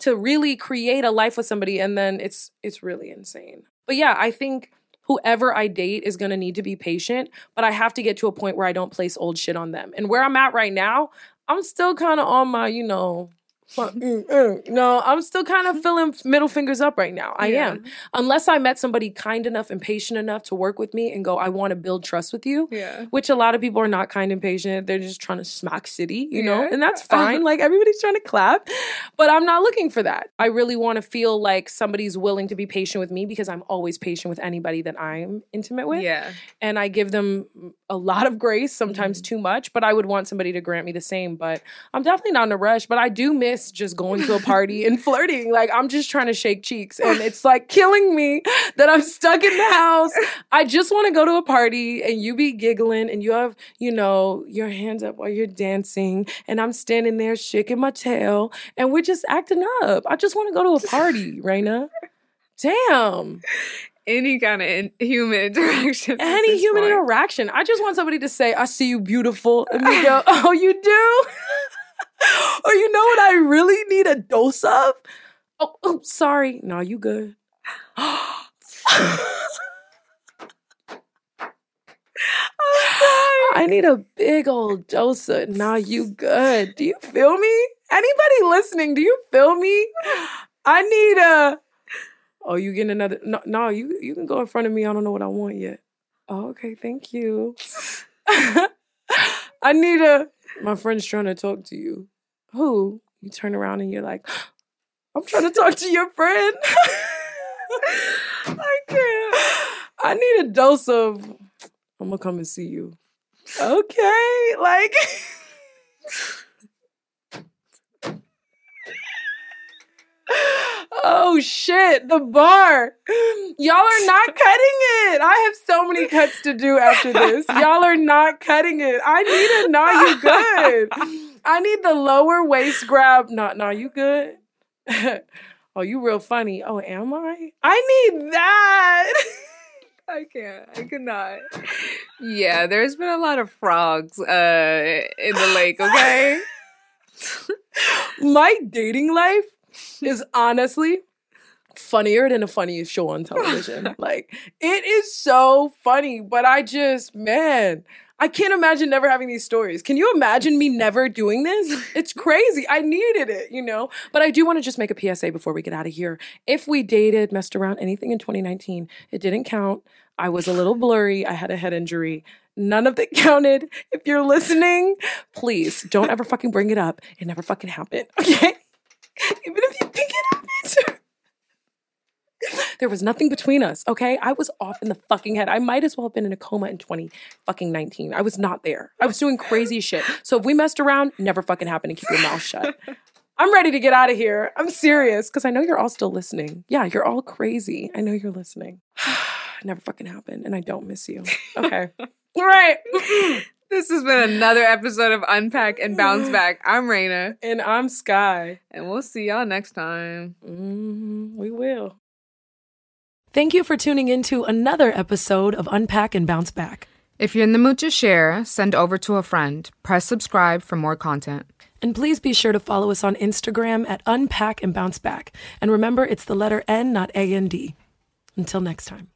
To really create a life with somebody and then it's it's really insane. But yeah, I think whoever I date is going to need to be patient, but I have to get to a point where I don't place old shit on them. And where I'm at right now, I'm still kind of on my, you know, Mm, mm. No, I'm still kind of feeling middle fingers up right now. I Yeah. am. Unless I met somebody kind enough and patient enough to work with me and go, I want to build trust with you. Yeah. Which a lot of people are not kind and patient. They're just trying to smack city, you know, and that's fine. like everybody's trying to clap, but I'm not looking for that. I really want to feel like somebody's willing to be patient with me because I'm always patient with anybody that I'm intimate with Yeah. and I give them a lot of grace, sometimes too much, but I would want somebody to grant me the same. But I'm definitely not in a rush, but I do miss just going to a party and flirting. Like I'm just trying to shake cheeks and it's like killing me that I'm stuck in the house. I just want to go to a party and you be giggling and you have, you know, your hands up while you're dancing and I'm standing there shaking my tail and we're just acting up. I just want to go to a party, Raina. Damn Any kind of in- human interaction. any human point. interaction. I just want somebody to say, I see you beautiful. And me go, Oh, you do? or you know what I really need a dose of? Oh, oh sorry. No, you good. I need a big old dose of nah, you good. Do you feel me? Anybody listening, do you feel me? I need a Oh, you getting another no, no, you you can go in front of me. I don't know what I want yet. Oh, okay, thank you. I need a my friend's trying to talk to you. Who? You turn around and you're like, I'm trying to talk to your friend. I can't. I need a dose of I'm gonna come and see you. Okay, like Oh shit, the bar. Y'all are not cutting it. I have so many cuts to do after this. Y'all are not cutting it. I need a nah, you good. I need the lower waist grab. Nah, nah, you good. oh, you real funny. Oh, am I? I need that. I can't. I cannot. Yeah, there's been a lot of frogs uh, in the lake, okay? My dating life is honestly funnier than the funniest show on television. like it is so funny, but I just man, I can't imagine never having these stories. Can you imagine me never doing this? It's crazy. I needed it, you know. But I do want to just make a PSA before we get out of here. If we dated, messed around, anything in 2019, it didn't count. I was a little blurry. I had a head injury. None of it counted. If you're listening, please don't ever fucking bring it up. It never fucking happened. Okay? Even if you think it happened. There was nothing between us, okay? I was off in the fucking head. I might as well have been in a coma in 20 fucking 19. I was not there. I was doing crazy shit. So if we messed around, never fucking happened and keep your mouth shut. I'm ready to get out of here. I'm serious because I know you're all still listening. Yeah, you're all crazy. I know you're listening. never fucking happened and I don't miss you. Okay. all right. This has been another episode of Unpack and Bounce Back. I'm Raina, And I'm Sky. and we'll see y'all next time. Mhm, we will. Thank you for tuning in to another episode of Unpack and Bounce Back. If you're in the mood to share, send over to a friend. Press subscribe for more content. And please be sure to follow us on Instagram at Unpack and Bounce Back. And remember, it's the letter N, not A and D. Until next time.